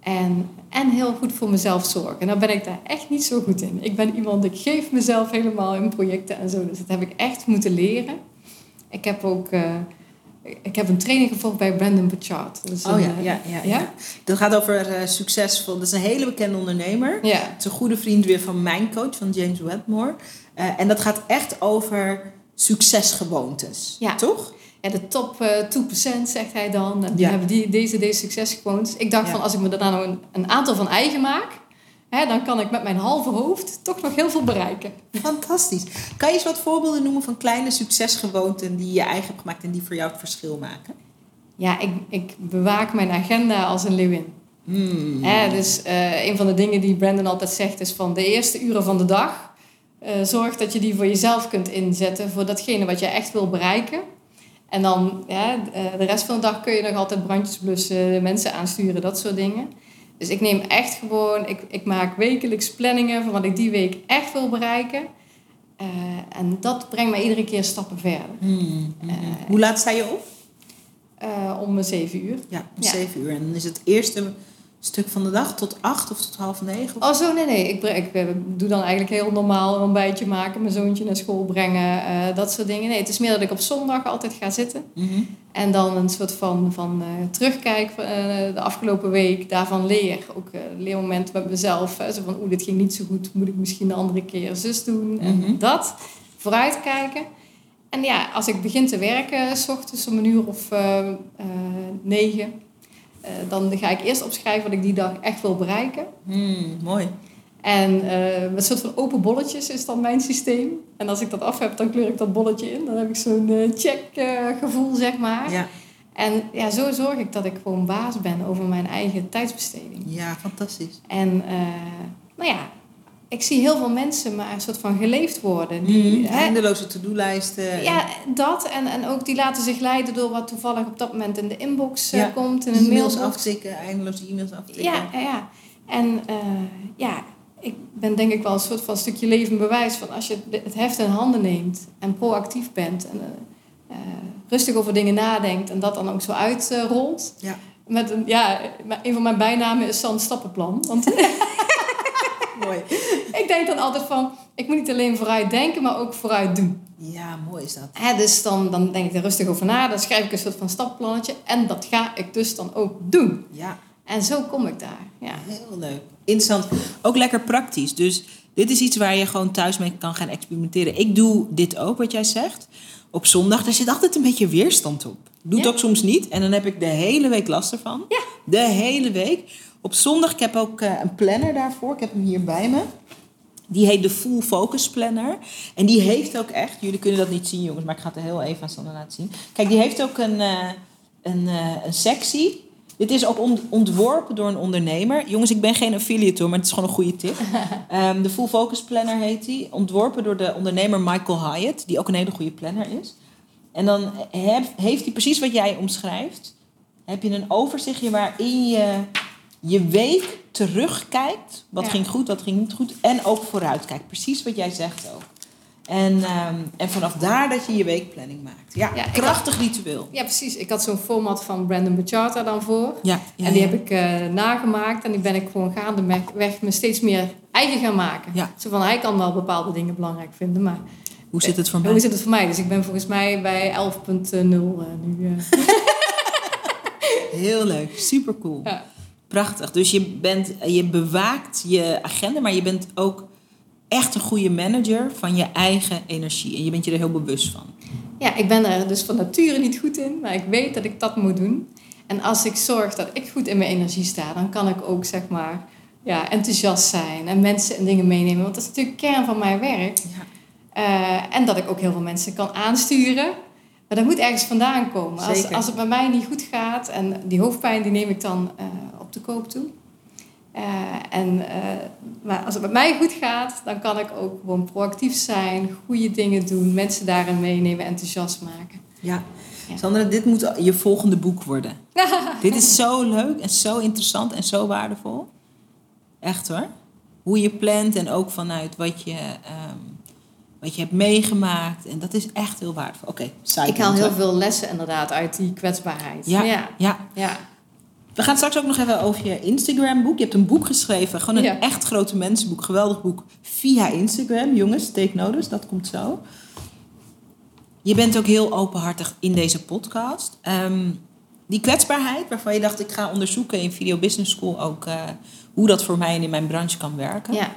En, en heel goed voor mezelf zorgen. En dan ben ik daar echt niet zo goed in. Ik ben iemand, ik geef mezelf helemaal in projecten en zo. Dus dat heb ik echt moeten leren. Ik heb ook eh, ik heb een training gevolgd bij Brandon Burchard. Oh ja, eh, ja, ja, ja? ja. Dat gaat over eh, succesvol. Dat is een hele bekende ondernemer. Ja. Het is een goede vriend weer van mijn coach, van James Wedmore. En dat gaat echt over succesgewoontes. Ja. Toch? Ja, de top eh 2% zegt hij dan. En die Ja. hebben die, deze, deze succesgewoontes. Ik dacht van als ik me daar nou een, een aantal van eigen maak. Hè, dan kan ik met mijn halve hoofd toch nog heel veel bereiken. Fantastisch. Kan je eens wat voorbeelden noemen van kleine succesgewoonten die je eigen hebt gemaakt en die voor jou het verschil maken? Ja, ik, ik bewaak mijn agenda als een leeuwin. Hmm. Hè, dus eh, een van de dingen die Brandon altijd zegt is van de eerste uren van de dag... eh, zorg dat je die voor jezelf kunt inzetten voor datgene wat je echt wil bereiken. En dan ja, de rest van de dag kun je nog altijd brandjes blussen, mensen aansturen, dat soort dingen. Dus ik neem echt gewoon, ik, ik maak wekelijks planningen van wat ik die week echt wil bereiken. Eh, en dat brengt mij iedere keer stappen verder. Hmm. Eh, Hoe laat sta je op? eh, om zeven uur. Ja, om Ja. zeven uur. En dan is het eerste stuk van de dag tot acht of tot half negen? Oh zo, nee, nee. Ik, ik eh, doe dan eigenlijk heel normaal een ontbijtje maken, mijn zoontje naar school brengen, eh, dat soort dingen. Nee, het is meer dat ik op zondag altijd ga zitten. Mhm. En dan een soort van, van eh, terugkijk van de afgelopen week, daarvan leer. Ook uh, leermoment met mezelf. Zo van, oeh, dit ging niet zo goed, moet ik misschien de andere keer zus doen. En Mhm. dat, vooruitkijken. En ja, als ik begin te werken, s ochtends om een uur of negen, eh, dan ga ik eerst opschrijven wat ik die dag echt wil bereiken. Hmm, mooi. En met een soort van open bolletjes is dan mijn systeem. En als ik dat af heb, dan kleur ik dat bolletje in. Dan heb ik zo'n check eh, gevoel, zeg maar. Ja, En ja, zo zorg ik dat ik gewoon baas ben over mijn eigen tijdsbesteding. ja fantastisch. En nou ja, ik zie heel veel mensen maar een soort van geleefd worden. Die, Mhm. hè, Eindeloze to-do-lijsten. ja, dat. En, en ook die laten zich leiden door wat toevallig op dat moment in de inbox eh, Ja, komt. In een e-mails mailbox. aftikken, eindeloze e-mails aftikken. Ja, ja. En eh, ja, ik ben denk ik wel een soort van stukje levend bewijs van als je het heft in handen neemt en proactief bent en eh, rustig over dingen nadenkt en dat dan ook zo uitrolt. Ja. Met een, ja, een van mijn bijnamen is San Stappenplan. Want [LAUGHS] Mooi. Ik denk dan altijd van, ik moet niet alleen vooruit denken, maar ook vooruit doen. Ja, mooi is dat. Hè, dus dan, dan denk ik er rustig over na, dan schrijf ik een soort van stappenplannetje en dat ga ik dus dan ook doen. Ja, En zo kom ik daar. Ja. heel leuk. Interessant. Ook lekker praktisch. Dus dit is iets waar je gewoon thuis mee kan gaan experimenteren. Ik doe dit ook, wat jij zegt. Op zondag, daar zit altijd een beetje weerstand op. Doe het Ja. ook soms niet. En dan heb ik de hele week last ervan. Ja. De hele week. Op zondag, ik heb ook eh, een planner daarvoor. Ik heb hem hier bij me. Die heet de Full Focus Planner. En die heeft ook echt, jullie kunnen dat niet zien jongens, maar ik ga het er heel even aan Sander laten zien. Kijk, die heeft ook een, eh, een, eh, een sectie. Dit is ook ont- ontworpen door een ondernemer. Jongens, ik ben geen affiliate hoor, maar het is gewoon een goede tip. [LAUGHS] Ehm, de Full Focus Planner heet die. Ontworpen door de ondernemer Michael Hyatt, die ook een hele goede planner is. En dan heb- heeft hij precies wat jij omschrijft. Heb je een overzichtje waarin je je week terugkijkt. Wat Ja. ging goed, wat ging niet goed. En ook vooruitkijkt. Precies wat jij zegt ook. En, ehm, en vanaf daar dat je je weekplanning maakt. Ja, krachtig ritueel. Ja, precies. Ik had zo'n format van Brandon Bacharta dan voor. Ja, ja, en die heb ik eh, nagemaakt en die ben ik gewoon gaandeweg me steeds meer eigen gaan maken. Ja. Zo van, hij kan wel bepaalde dingen belangrijk vinden, maar Hoe zit het voor mij? hoe zit het voor mij? Dus ik ben volgens mij bij 11.0 eh, nu. eh. [LAUGHS] Heel leuk, super cool. ja. Prachtig. Dus je, bent, je bewaakt je agenda, maar je bent ook echt een goede manager van je eigen energie. En je bent je er heel bewust van. ja, ik ben er dus van nature niet goed in, maar ik weet dat ik dat moet doen. En als ik zorg dat ik goed in mijn energie sta, dan kan ik ook zeg maar ja, enthousiast zijn en mensen en dingen meenemen. Want dat is natuurlijk kern van mijn werk. Ja. Eh, en dat ik ook heel veel mensen kan aansturen. Maar dat moet ergens vandaan komen. Als, als het met mij niet goed gaat, en die hoofdpijn die neem ik dan eh, op de koop toe. Eh, en, eh, maar als het met mij goed gaat, dan kan ik ook gewoon proactief zijn, goede dingen doen, mensen daarin meenemen, enthousiast maken. Ja. Ja. Sandra, dit moet je volgende boek worden. [LAUGHS] dit is zo leuk en zo interessant en zo waardevol. Echt hoor. Hoe je plant en ook vanuit wat je, ehm, wat je hebt meegemaakt. En dat is echt heel waardevol. Oké, side Ik haal heel veel lessen inderdaad uit die kwetsbaarheid. Ja, ja. ja. ja. We gaan straks ook nog even over je Instagram boek. Je hebt een boek geschreven. Gewoon een Ja. echt grote mensenboek. Geweldig boek. Via Instagram. Jongens, take notice. Dat komt zo. Je bent ook heel openhartig in deze podcast. Ehm, die kwetsbaarheid waarvan je dacht... ik ga onderzoeken in Video Business School ook... eh, hoe dat voor mij en in mijn branche kan werken. ja.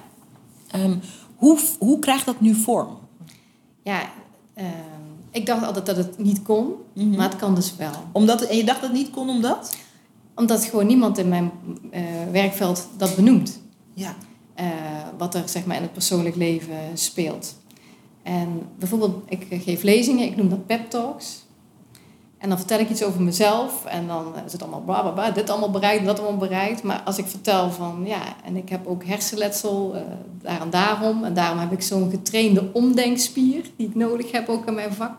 Ehm, hoe, hoe krijgt dat nu vorm? ja ehm, ik dacht altijd dat het niet kon, Mhm. maar het kan dus wel. Omdat, en je dacht dat het niet kon omdat? Omdat gewoon niemand in mijn eh, werkveld dat benoemt. Ja. eh, wat er zeg maar, in het persoonlijk leven speelt. En bijvoorbeeld, ik geef lezingen, ik noem dat pep talks. En dan vertel ik iets over mezelf en dan is het allemaal bla bla bla, dit allemaal bereikt, dat allemaal bereikt. Maar als ik vertel van ja, en ik heb ook hersenletsel, uh, daar en daarom. En daarom heb ik zo'n getrainde omdenkspier die ik nodig heb ook in mijn vak.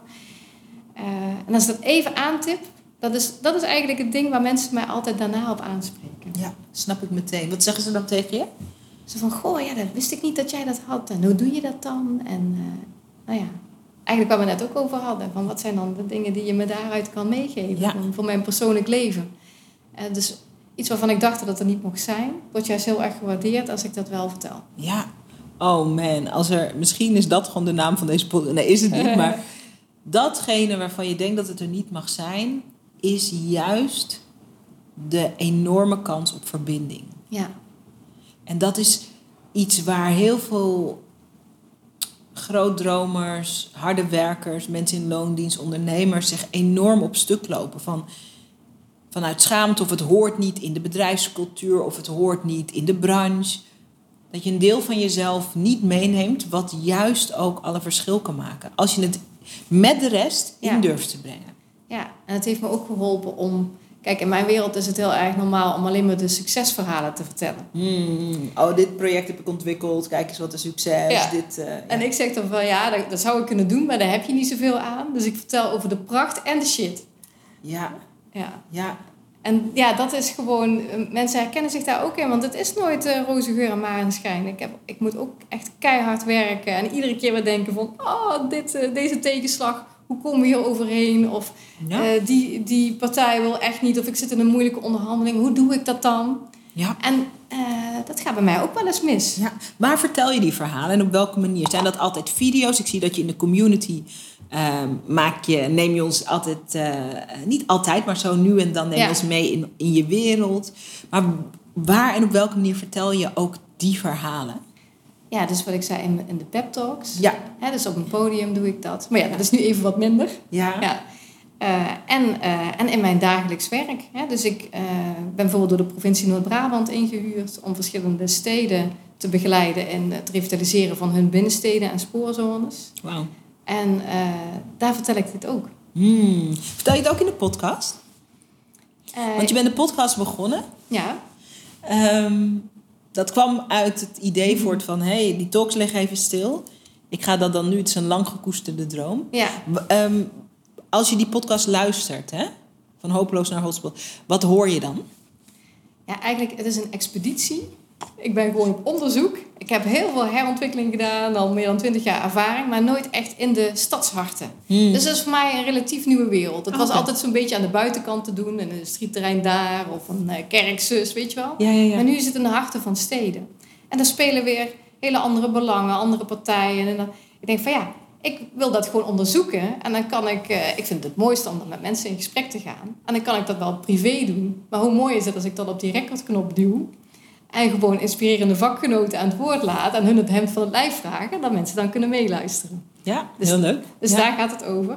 Uh, en als ik dat even aantip, dat is, dat is eigenlijk het ding waar mensen mij altijd daarna op aanspreken. Ja, snap ik meteen. Wat zeggen ze dan tegen je? Ze van, goh, ja, dat wist ik niet dat jij dat had. En hoe doe je dat dan? En uh, nou ja, eigenlijk waar we net ook over hadden. Van wat zijn dan de dingen die je me daaruit kan meegeven ja. voor mijn persoonlijk leven. Uh, dus iets waarvan ik dacht dat het er niet mocht zijn, wordt juist heel erg gewaardeerd als ik dat wel vertel. Ja, oh man, als er, misschien is dat gewoon de naam van deze podcast. Nee, is het niet, [LAUGHS] maar datgene waarvan je denkt dat het er niet mag zijn, is juist de enorme kans op verbinding. Ja. En dat is iets waar heel veel grootdromers, harde werkers, mensen in loondienst, ondernemers zich enorm op stuk lopen. Van, vanuit schaamte of het hoort niet in de bedrijfscultuur of het hoort niet in de branche. Dat je een deel van jezelf niet meeneemt, wat juist ook alle verschil kan maken. Als je het met de rest in durft te brengen. Ja, en het heeft me ook geholpen om Kijk, in mijn wereld is het heel erg normaal om alleen maar de succesverhalen te vertellen. Hmm. Oh, dit project heb ik ontwikkeld. Kijk eens wat een succes. Ja. Dit, uh, En ik zeg dan van ja, dat, dat, zou ik kunnen doen, maar daar heb je niet zoveel aan. Dus ik vertel over de pracht en de shit. Ja. Ja. Ja. En ja, dat is gewoon, mensen herkennen zich daar ook in, want het is nooit uh, roze geur en maneschijn. Ik, heb, ik moet ook echt keihard werken en iedere keer weer denken van, oh, dit, uh, deze tegenslag hoe komen we hier overheen? Of uh, die, die partij wil echt niet, of ik zit in een moeilijke onderhandeling, hoe doe ik dat dan? Ja. En uh, dat gaat bij mij ook wel eens mis. Ja. Waar vertel je die verhalen en op welke manier? Zijn dat altijd video's? Ik zie dat je in de community uh, maak je, neem je ons altijd, uh, niet altijd, maar zo nu en dan neem je ja. ons mee in, in je wereld. Maar waar en op welke manier vertel je ook die verhalen? Ja, dus wat ik zei in, in de pep talks. Ja. Hè, dus op een podium doe ik dat. Maar ja, dat is nu even wat minder. Ja. ja. Uh, en, uh, en in mijn dagelijks werk. Hè. Dus ik uh, ben bijvoorbeeld door de provincie Noord-Brabant ingehuurd om verschillende steden te begeleiden in het revitaliseren van hun binnensteden en spoorzones. Wauw. En daar vertel ik dit ook. Hmm. Vertel je het ook in de podcast? Want je bent de podcast begonnen. Ja. Um, dat kwam uit het idee voort van... hé, hey, die talks liggen even stil. Ik ga dat dan nu, het is een lang gekoesterde droom. Ja. Um, als je die podcast luistert, hè, van hopeloos naar hotspot... wat hoor je dan? Ja, eigenlijk, het is een expeditie. Ik ben gewoon op onderzoek. Ik heb heel veel herontwikkeling gedaan, al meer dan twintig jaar ervaring... maar nooit echt in de stadsharten. Hmm. Dus dat is voor mij een relatief nieuwe wereld. Het was okay. altijd zo'n beetje aan de buitenkant te doen... een industrieterrein daar of een uh, kerkzus, weet je wel. Ja, ja, ja. Maar nu is het in de harten van steden. En daar spelen weer hele andere belangen, andere partijen. En dan, ik denk van ja, ik wil dat gewoon onderzoeken. En dan kan ik, uh, ik vind het het mooiste om dan met mensen in gesprek te gaan. En dan kan ik dat wel privé doen. Maar hoe mooi is het als ik dan op die recordknop duw... en gewoon inspirerende vakgenoten aan het woord laat... en hun het hemd van het lijf vragen... dat mensen dan kunnen meeluisteren. Ja, dus, heel leuk. Dus ja. daar gaat het over.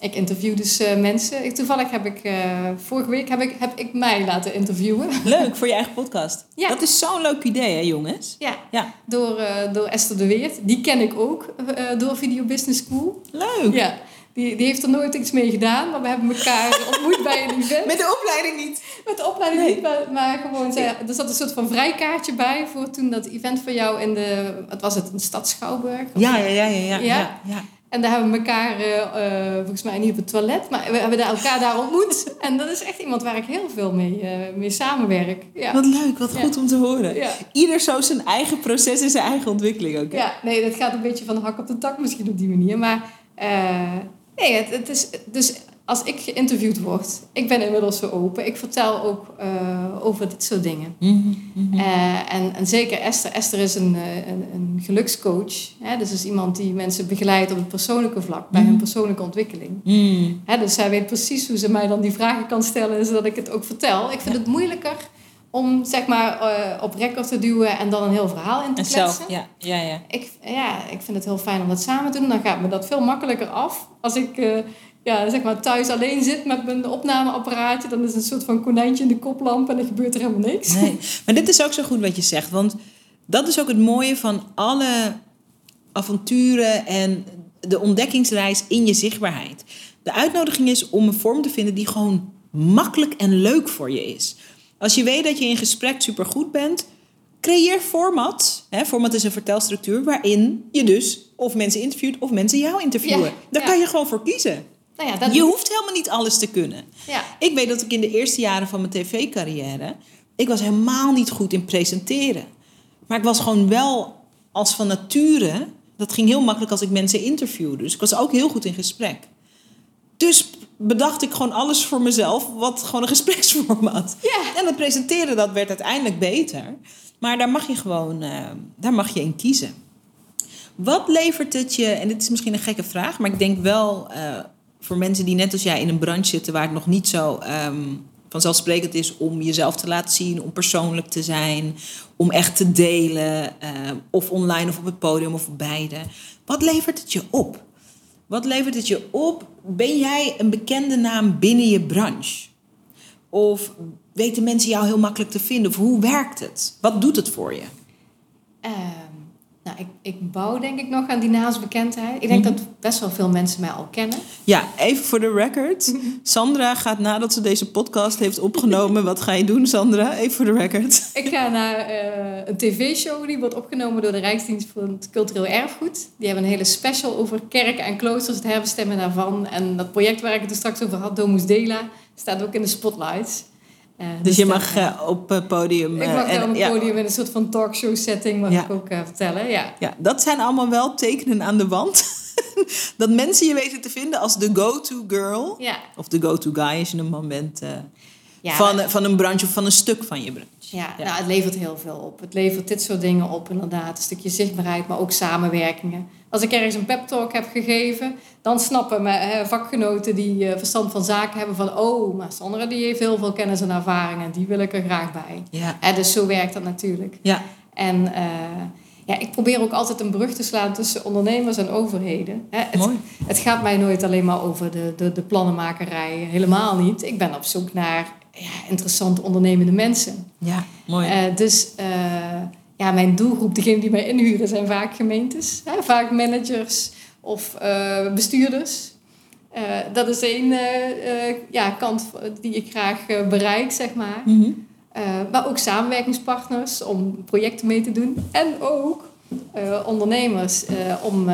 Ik interview dus uh, mensen. Ik, toevallig heb ik, uh, vorige week heb ik, heb ik mij laten interviewen. Leuk, voor je eigen podcast. [LAUGHS] Ja. Dat is zo'n leuk idee, hè jongens? Ja, ja. Door, uh, door Esther de Weert. Die ken ik ook door Video Business School. Leuk. Ja. Die, die heeft er nooit iets mee gedaan, maar we hebben elkaar [LAUGHS] ontmoet bij een event. Met de opleiding niet? Met de opleiding nee. niet, maar, maar gewoon... Zij, er zat een soort van vrijkaartje bij voor toen dat event van jou in de... Wat was het? Een stad Schouwburg? Ja, ja, ja, ja, ja, ja. ja. En daar hebben we elkaar, uh, volgens mij niet op het toilet, maar we hebben elkaar daar ontmoet. [LAUGHS] En dat is echt iemand waar ik heel veel mee, uh, mee samenwerk. Ja. Wat leuk, wat ja. goed om te horen. Ja. Ieder zo zijn eigen proces en zijn eigen ontwikkeling ook. Hè? Ja, nee, dat gaat een beetje van de hak op de tak misschien op die manier. Maar uh, nee, het, het, is dus als ik geïnterviewd word, ik ben inmiddels zo open. Ik vertel ook uh, over dit soort dingen. Mm -hmm, mm -hmm. uh, en, en zeker Esther. Esther is een, een, een gelukscoach. Hè? Dus is iemand die mensen begeleidt op het persoonlijke vlak, bij Mhm. hun persoonlijke ontwikkeling. Mm. Hè? Dus zij weet precies hoe ze mij dan die vragen kan stellen, zodat ik het ook vertel. Ik vind Ja. het moeilijker om zeg maar uh, op record te duwen en dan een heel verhaal in te En kletsen. zelf, ja, ja, ja. Ik, ja, ik vind het heel fijn om dat samen te doen. Dan gaat me dat veel makkelijker af. Als ik uh, ja, zeg maar thuis alleen zit met mijn opnameapparaatje, dan is het een soort van konijntje in de koplamp en er gebeurt er helemaal niks. Nee. Maar dit is ook zo goed wat je zegt, want Dat is ook het mooie van alle avonturen en de ontdekkingsreis in je zichtbaarheid. De uitnodiging is om een vorm te vinden die gewoon makkelijk en leuk voor je is. Als je weet dat je in gesprek supergoed bent, creëer format. Hè, format is een vertelstructuur waarin je dus of mensen interviewt of mensen jou interviewen. Ja, Daar ja. kan je gewoon voor kiezen. Nou ja, dat, Je hoeft helemaal niet alles te kunnen. ja. Ik weet dat ik in de eerste jaren van mijn tv-carrière... ik was helemaal niet goed in presenteren. Maar ik was gewoon wel als van nature... dat ging heel makkelijk als ik mensen interviewde. Dus ik was ook heel goed in gesprek. Dus bedacht ik gewoon alles voor mezelf... wat gewoon een. [LAUGHS] Ja. En dat presenteren, dat werd uiteindelijk beter. Maar daar mag je gewoon eh, daar mag je in kiezen. Wat levert het je, en dit is misschien een gekke vraag, maar ik denk wel eh, voor mensen die net als jij in een branche zitten waar het nog niet zo ehm, vanzelfsprekend is om jezelf te laten zien, om persoonlijk te zijn, om echt te delen, eh, of online of op het podium of beide. Wat levert het je op? Wat levert het je op? Ben jij een bekende naam binnen je branche? Of weten mensen jou heel makkelijk te vinden? Of hoe werkt het? Wat doet het voor je? Ehm, nou, ik, ik bouw denk ik nog aan die naamsbekendheid. Ik denk Mhm. dat best wel veel mensen mij al kennen. Ja, even voor de record. [LAUGHS] Sandra gaat nadat ze deze podcast heeft opgenomen. Wat ga je doen, Sandra? Even voor de record. Ik ga naar eh, een tv-show die wordt opgenomen door de Rijksdienst voor het Cultureel Erfgoed. Die hebben een hele special over kerken en kloosters, het herbestemmen daarvan. En dat project waar ik het er straks over had, Domus Dela, staat ook in de spotlights. Eh, Dus je dat, mag eh, eh, op het podium. ik mag en- op het ja, podium in een soort van talkshow setting, mag Ja. ik ook vertellen. Ja. Ja, dat zijn allemaal wel tekenen aan de wand. [LAUGHS] dat mensen je weten te vinden als de go-to girl. Ja. Of de go-to guy als je een man bent. Ja, van, van een branche of van een stuk van je branche. Ja, Ja. Nou, het levert heel veel op. Het levert dit soort dingen op, inderdaad. Een stukje zichtbaarheid, maar ook samenwerkingen. Als ik ergens een pep talk heb gegeven, dan snappen mijn vakgenoten die eh, verstand van zaken hebben van... oh, maar Sandra die heeft heel veel kennis en ervaring en die wil ik er graag bij. Ja. Dus zo werkt dat natuurlijk. Ja. En eh, ja, ik probeer ook altijd een brug te slaan tussen ondernemers en overheden. Hè, het, Mooi. het gaat mij nooit alleen maar over de, de, de plannenmakerij. Helemaal niet. Ik ben op zoek naar ja, interessante ondernemende mensen. Ja, mooi. Eh, dus ja, mijn doelgroep, degene die mij inhuren, zijn vaak gemeentes. Hè? Vaak managers of eh, bestuurders. Eh, dat is één eh, ja, kant die ik graag bereik, zeg maar. Mhm. Maar ook samenwerkingspartners om projecten mee te doen. En ook ondernemers om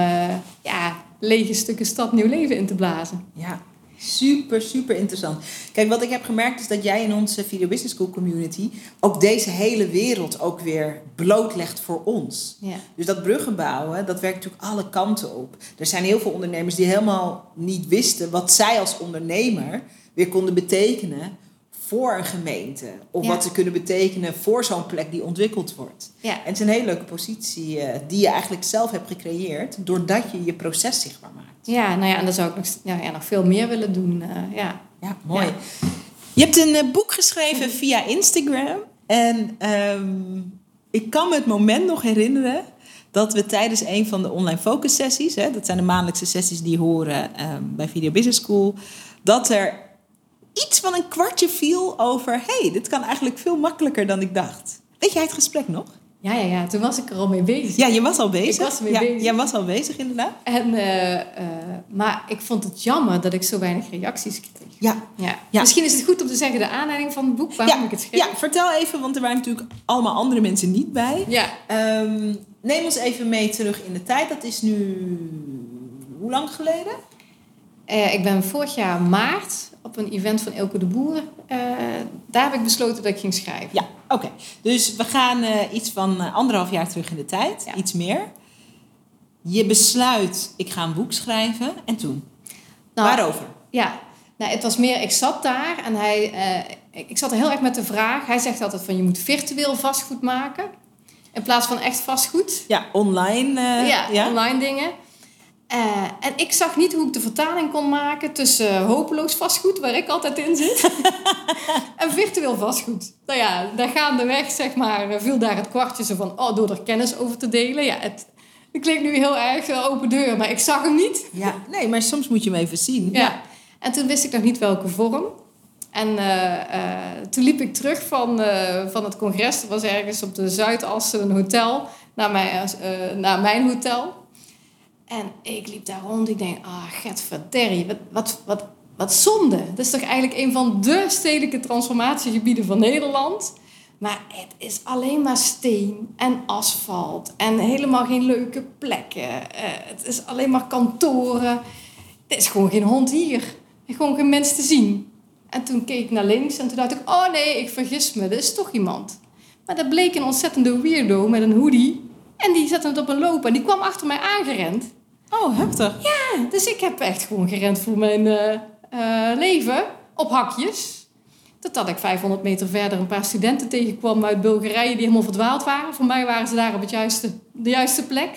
ja, lege stukken stad nieuw leven in te blazen. Ja, super, super interessant. Kijk, wat ik heb gemerkt is dat jij in onze Video Business School community ook deze hele wereld ook weer blootlegt voor ons. Ja. Dus dat bruggen bouwen, dat werkt natuurlijk alle kanten op. Er zijn heel veel ondernemers die helemaal niet wisten wat zij als ondernemer weer konden betekenen voor een gemeente. Of Ja. wat ze kunnen betekenen voor zo'n plek die ontwikkeld wordt. Ja. En het is een hele leuke positie eh, die je eigenlijk zelf hebt gecreëerd, doordat je je proces zichtbaar maakt. ja, nou ja, en dan zou ik nog, ja, ja, nog veel meer willen doen. eh, ja. Ja, mooi. Ja. Je hebt een eh, boek geschreven [LAUGHS] via Instagram. En ehm, ik kan me het moment nog herinneren dat we tijdens een van de online focus sessies, hè, dat zijn de maandelijkse sessies die horen ehm, bij Video Business School, dat er iets van een kwartje viel over, hey, dit kan eigenlijk veel makkelijker dan ik dacht. Weet jij het gesprek nog? Ja, ja, ja, toen was ik er al mee bezig. Ja, je was al bezig. Ik was ja, bezig. Jij was al bezig, inderdaad. En, eh, eh, maar ik vond het jammer dat ik zo weinig reacties kreeg. Ja, Ja. Ja. Misschien is het goed om te zeggen de aanleiding van het boek, waarom ja, ik het schreef. ja, vertel even, want er waren natuurlijk allemaal andere mensen niet bij. Ja. Ehm, neem ons even mee terug in de tijd. Dat is nu hoe lang geleden? Eh, ik ben vorig jaar maart op een event van Elke de Boer. eh, daar heb ik besloten dat ik ging schrijven. Ja, oké. Dus we gaan eh, iets van eh, anderhalf jaar terug in de tijd. Ja. Iets meer. Je besluit, ik ga een boek schrijven. En toen? Nou, Waarover? Ja, nou, het was meer, ik zat daar en hij, ik zat er heel erg met de vraag. Hij zegt altijd van je moet virtueel vastgoed maken. In plaats van echt vastgoed. Ja, online. ja, ja. online dingen. Eh, en ik zag niet hoe ik de vertaling kon maken tussen hopeloos vastgoed, waar ik altijd in zit, [LAUGHS] en virtueel vastgoed. Nou ja, daar gaandeweg, zeg maar, eh, viel daar het kwartje zo van, oh, door er kennis over te delen. Ja, het, het klinkt nu heel erg eh, open deur, maar ik zag hem niet. Ja, nee, maar soms moet je hem even zien. Ja. En toen wist ik nog niet welke vorm. En eh, eh, toen liep ik terug van, eh, van het congres. Er was ergens op de Zuidassen een hotel naar mijn, eh, naar mijn hotel. En ik liep daar rond. Ik denk, ah, getverderrie, wat, wat, wat, wat zonde. Dat is toch eigenlijk een van de stedelijke transformatiegebieden van Nederland. Maar het is alleen maar steen en asfalt en helemaal geen leuke plekken. Eh, het is alleen maar kantoren. Er is gewoon geen hond hier. En gewoon geen mens te zien. En toen keek ik naar links en toen dacht ik, oh nee, ik vergis me, er is toch iemand. Maar dat bleek een ontzettende weirdo met een hoodie. En die zette het op een loop en die kwam achter mij aangerend. Oh, heftig. Ja, dus ik heb echt gewoon gerend voor mijn eh, eh, leven op hakjes. Totdat ik 500 meter verder een paar studenten tegenkwam uit Bulgarije die helemaal verdwaald waren. Voor mij waren ze daar op het juiste, de juiste plek.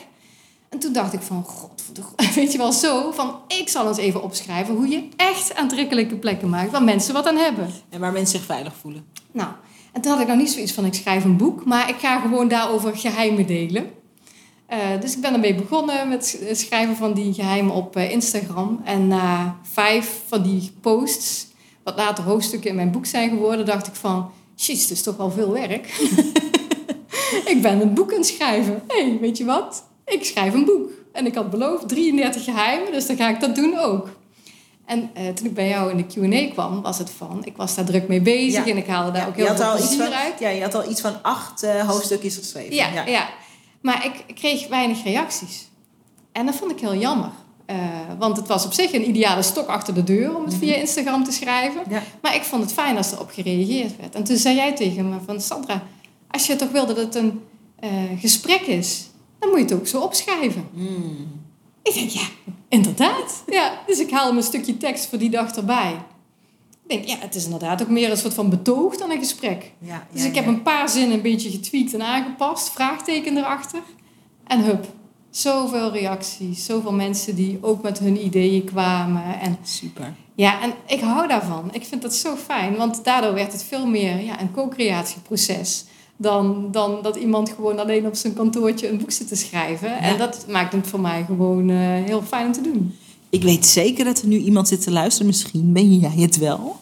En toen dacht ik van, god, [LAUGHS] weet je wel zo, van ik zal eens even opschrijven hoe je echt aantrekkelijke plekken maakt waar mensen wat aan hebben. En waar mensen zich veilig voelen. Nou, en toen had ik nog niet zoiets van ik schrijf een boek, maar ik ga gewoon daarover geheimen delen. Eh, dus ik ben ermee begonnen met het schrijven van die geheimen op eh, Instagram. En na vijf van die posts, wat later hoofdstukken in mijn boek zijn geworden, dacht ik van, shit, het is toch wel veel werk. [LAUGHS] ik ben een boek aan het schrijven. Hé, hey, weet je wat? Ik schrijf een boek. En ik had beloofd 33 geheimen, dus dan ga ik dat doen ook. En eh, toen ik bij jou in de Q&A kwam, was het van... Ik was daar druk mee bezig Ja. en ik haalde daar Ja, ook heel veel al plezier van, uit. Ja, je had al iets van acht hoofdstukjes geschreven. Ja, ja. Maar ik kreeg weinig reacties. En dat vond ik heel jammer. Eh, want het was op zich een ideale stok achter de deur om het via Instagram te schrijven. Ja. Maar ik vond het fijn als er op gereageerd werd. En toen zei jij tegen me van Sandra, als je toch wil dat het een eh, gesprek is, dan moet je het ook zo opschrijven. Hmm. Ik denk, ja, inderdaad. Ja, dus ik haalde een stukje tekst voor die dag erbij. Ik denk, ja, het is inderdaad ook meer een soort van betoog dan een gesprek. Ja, Dus ja, ik heb ja. een paar zinnen een beetje getweakt en aangepast, vraagteken erachter. En hup, zoveel reacties, zoveel mensen die ook met hun ideeën kwamen. En Super. ja, en ik hou daarvan. Ik vind dat zo fijn, want daardoor werd het veel meer ja, een co-creatieproces. Dan, dan dat iemand gewoon alleen op zijn kantoortje een boek zit te schrijven. En dat maakt het voor mij gewoon eh, heel fijn om te doen. Ik weet zeker dat er nu iemand zit te luisteren, misschien ben jij het wel,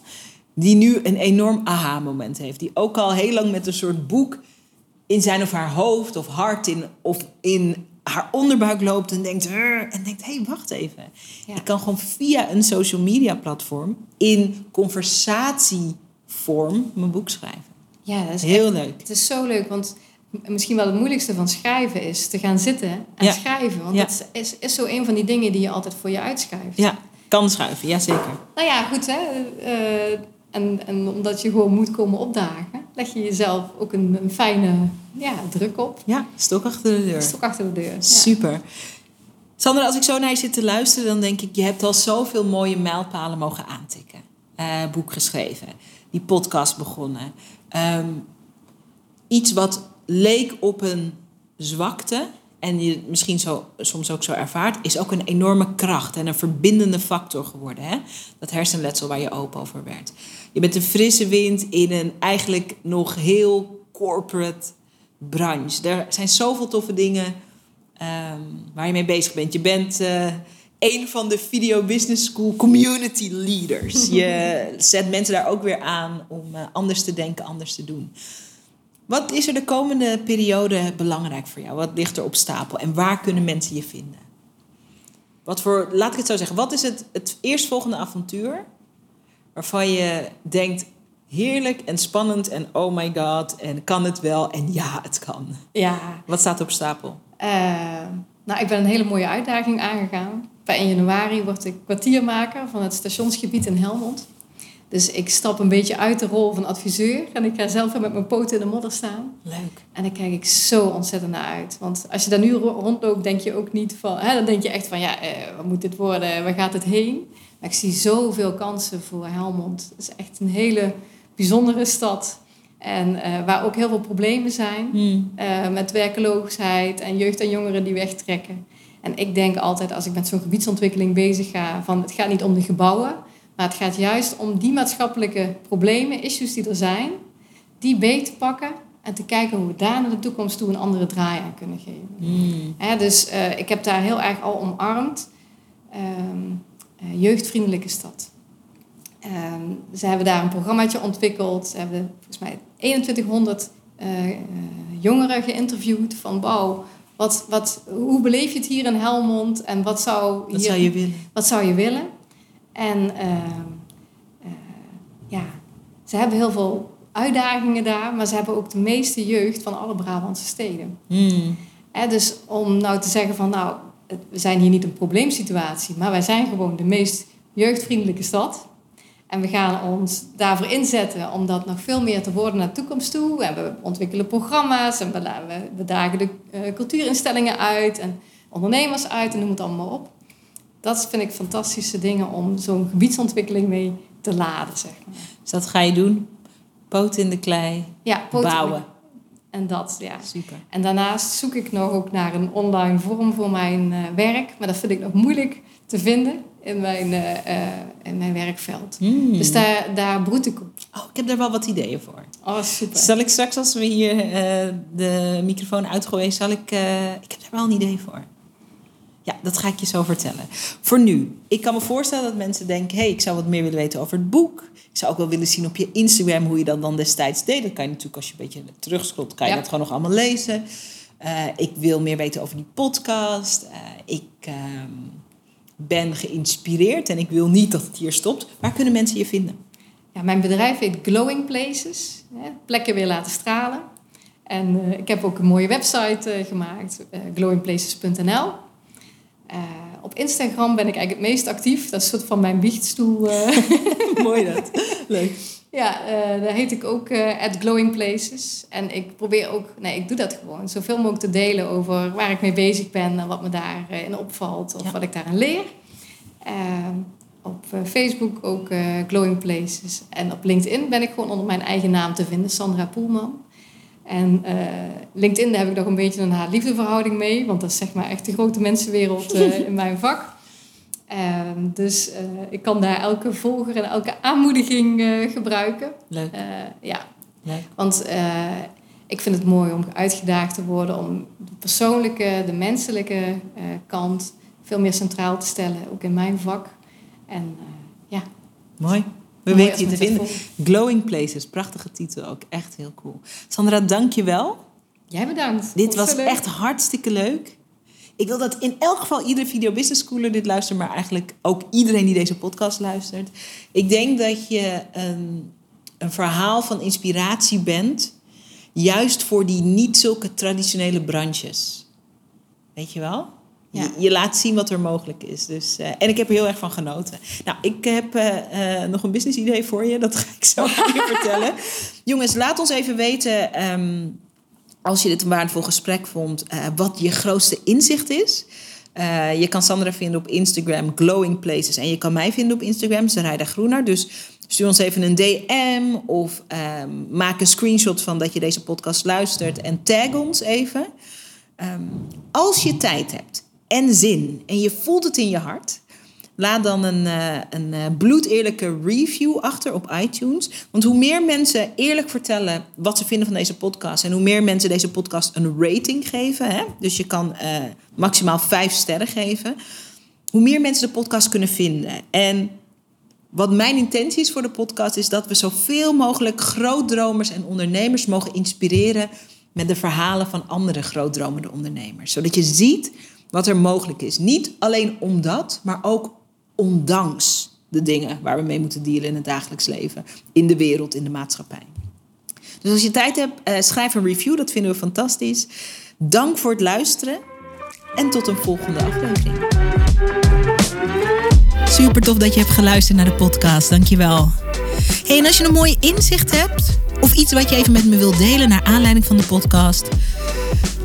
die nu een enorm aha-moment heeft. Die ook al heel lang met een soort boek in zijn of haar hoofd of hart in, of in haar onderbuik loopt en denkt, en denkt, hé, hey, wacht even. Ja. Ik kan gewoon via een social media platform in conversatievorm mijn boek schrijven. Ja, dat is Heel echt- leuk. Het is zo leuk, want misschien wel het moeilijkste van schrijven is te gaan zitten en Ja. schrijven. Want Ja. dat is, is, zo een van die dingen die je altijd voor je uitschuift. Ja, kan schuiven, jazeker. Nou ja, goed hè. Eh, en, en omdat je gewoon moet komen opdagen, leg je jezelf ook een, een fijne ja, druk op. Ja, stok achter de deur. Ook achter de deur. Ja. Super. Sandra, als ik zo naar je zit te luisteren, dan denk ik, je hebt al zoveel mooie mijlpalen mogen aantikken. Eh, boek geschreven, die podcast begonnen. Ehm, iets wat leek op een zwakte en je misschien zo, soms ook zo ervaart, is ook een enorme kracht en een verbindende factor geworden. Hè? Dat hersenletsel waar je open over werd. Je bent een frisse wind in een eigenlijk nog heel corporate branche. Er zijn zoveel toffe dingen ehm, waar je mee bezig bent. Je bent eh, een van de Video Business School community leaders. Je [LAUGHS] zet mensen daar ook weer aan om eh, anders te denken, anders te doen. Wat is er de komende periode belangrijk voor jou? Wat ligt er op stapel en waar kunnen mensen je vinden? Wat voor, laat ik het zo zeggen, wat is het, het eerstvolgende avontuur waarvan je denkt heerlijk en spannend en oh my god en kan het wel en ja, het kan. Ja, Wat staat er op stapel? Eh, nou, ik ben een hele mooie uitdaging aangegaan. Bij 1 januari word ik kwartiermaker van het stationsgebied in Helmond. Dus ik stap een beetje uit de rol van adviseur en ik ga zelf weer met mijn poten in de modder staan. Leuk. En daar kijk ik zo ontzettend naar uit. Want als je daar nu ro- rondloopt, denk je ook niet van... Hè, dan denk je echt van, ja, eh, wat moet dit worden? Waar gaat het heen? Maar ik zie zoveel kansen voor Helmond. Het is echt een hele bijzondere stad. En eh, waar ook heel veel problemen zijn. Hmm. eh, met werkeloosheid en jeugd en jongeren die wegtrekken. En ik denk altijd, als ik met zo'n gebiedsontwikkeling bezig ga... van het gaat niet om de gebouwen... maar het gaat juist om die maatschappelijke problemen, issues die er zijn... die beet te pakken en te kijken hoe we daar naar de toekomst toe een andere draai aan kunnen geven. Hmm. Hè, dus eh, ik heb daar heel erg al omarmd. Ehm, eh, jeugdvriendelijke stad. Ehm, ze hebben daar een programmaatje ontwikkeld. Ze hebben volgens mij 2100 eh, jongeren geïnterviewd van wauw, wat, wat, hoe beleef je het hier in Helmond en wat zou, Wat hier, zou je willen? wat zou je willen? En ehm, eh, ja, ze hebben heel veel uitdagingen daar, maar ze hebben ook de meeste jeugd van alle Brabantse steden. Hmm. Dus om nou te zeggen van nou, we zijn hier niet een probleemsituatie, maar wij zijn gewoon de meest jeugdvriendelijke stad. En we gaan ons daarvoor inzetten om dat nog veel meer te worden naar de toekomst toe. En we ontwikkelen programma's en we, la- we, we dagen de eh, cultuurinstellingen uit en ondernemers uit en noem het allemaal op. Dat vind ik fantastische dingen om zo'n gebiedsontwikkeling mee te laden, zeg maar. Dus dat ga je doen. Poot in de klei. Ja, Bouwen. En dat, ja. Super. En daarnaast zoek ik nog ook naar een online vorm voor mijn eh, werk. Maar dat vind ik nog moeilijk te vinden in mijn, eh, eh, in mijn werkveld. Hmm. Dus daar, daar broed ik op. Oh, ik heb daar wel wat ideeën voor. Oh, super. Zal ik straks, als we hier de microfoon uitgooien, zal ik... ik heb daar wel een idee voor. Ja, dat ga ik je zo vertellen. Voor nu, ik kan me voorstellen dat mensen denken... hé, hey, ik zou wat meer willen weten over het boek. Ik zou ook wel willen zien op je Instagram hoe je dat dan destijds deed. Dat kan je natuurlijk als je een beetje terugscrolt, kan je Ja. dat gewoon nog allemaal lezen. Eh, ik wil meer weten over die podcast. Eh, ik ehm, ben geïnspireerd en ik wil niet dat het hier stopt. Waar kunnen mensen je vinden? Ja, mijn bedrijf heet Glowing Places. Hè, plekken weer laten stralen. En eh, ik heb ook een mooie website gemaakt, glowingplaces.nl. Eh, op Instagram ben ik eigenlijk het meest actief. Dat is een soort van mijn biechtstoel. eh. [LAUGHS] Mooi dat. Leuk. Ja, eh, daar heet ik ook at Glowing Places. En ik probeer ook, nee, ik doe dat gewoon, zoveel mogelijk te delen over waar ik mee bezig ben en wat me daarin opvalt of Ja. wat ik daarin leer. Ehm, op Facebook ook Glowing Places. En op LinkedIn ben ik gewoon onder mijn eigen naam te vinden, Sandra Poelman. En eh, LinkedIn daar heb ik nog een beetje een haat-liefde verhouding mee, want dat is zeg maar echt de grote mensenwereld eh, [LAUGHS] in mijn vak. Ehm, dus eh, ik kan daar elke volger en elke aanmoediging gebruiken. Leuk. Ja, Leuk. want ik vind het mooi om uitgedaagd te worden om de persoonlijke, de menselijke kant veel meer centraal te stellen, ook in mijn vak. En ja, Mooi. We mooi weten je te vinden. Glowing Places, prachtige titel ook. Echt heel cool. Sandra, dank je wel. Jij bedankt. Dit was leuk? echt hartstikke leuk. Ik wil dat in elk geval iedere Video Business Schooler dit luistert, maar eigenlijk ook iedereen die deze podcast luistert. Ik denk dat je een, een verhaal van inspiratie bent, juist voor die niet zulke traditionele branches. Weet je wel? Ja. Je, je laat zien wat er mogelijk is. Dus, eh, en ik heb er heel erg van genoten. Nou, ik heb eh, eh, nog een business idee voor je. Dat ga ik zo aan je [LAUGHS] vertellen. Jongens, laat ons even weten... ehm, als je dit een waardevol gesprek vond, wat je grootste inzicht is. Je kan Sandra vinden op Instagram, Glowing Places. En je kan mij vinden op Instagram, Sarayda Groener. Dus stuur ons even een DM of ehm, maak een screenshot van dat je deze podcast luistert. En tag ons even. Ehm, als je tijd hebt en zin en je voelt het in je hart... Laat dan een, eh, een eh, bloedeerlijke review achter op iTunes. Want hoe meer mensen eerlijk vertellen wat ze vinden van deze podcast... en hoe meer mensen deze podcast een rating geven... Hè, dus je kan eh, maximaal vijf sterren geven... hoe meer mensen de podcast kunnen vinden. En wat mijn intentie is voor de podcast... is dat we zoveel mogelijk grootdromers en ondernemers mogen inspireren... met de verhalen van andere grootdromende ondernemers. Zodat je ziet wat er mogelijk is. Niet alleen omdat, maar ook ondanks de dingen waar we mee moeten dealen in het dagelijks leven, in de wereld, in de maatschappij. Dus als je tijd hebt, eh, schrijf een review, dat vinden we fantastisch. Dank voor het luisteren en tot een volgende aflevering. Super tof dat je hebt geluisterd naar de podcast. Dankjewel. Hey, en als je een mooie inzicht hebt of iets wat je even met me wilt delen naar aanleiding van de podcast,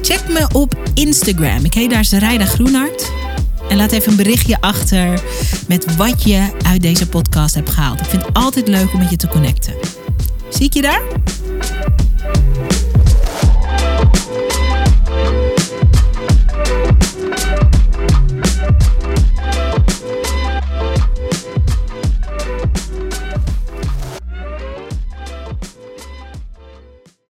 check me op Instagram. Ik heet daar Sarayda Groenhart. En laat even een berichtje achter met wat je uit deze podcast hebt gehaald. Ik vind het altijd leuk om met je te connecten. Zie ik je daar?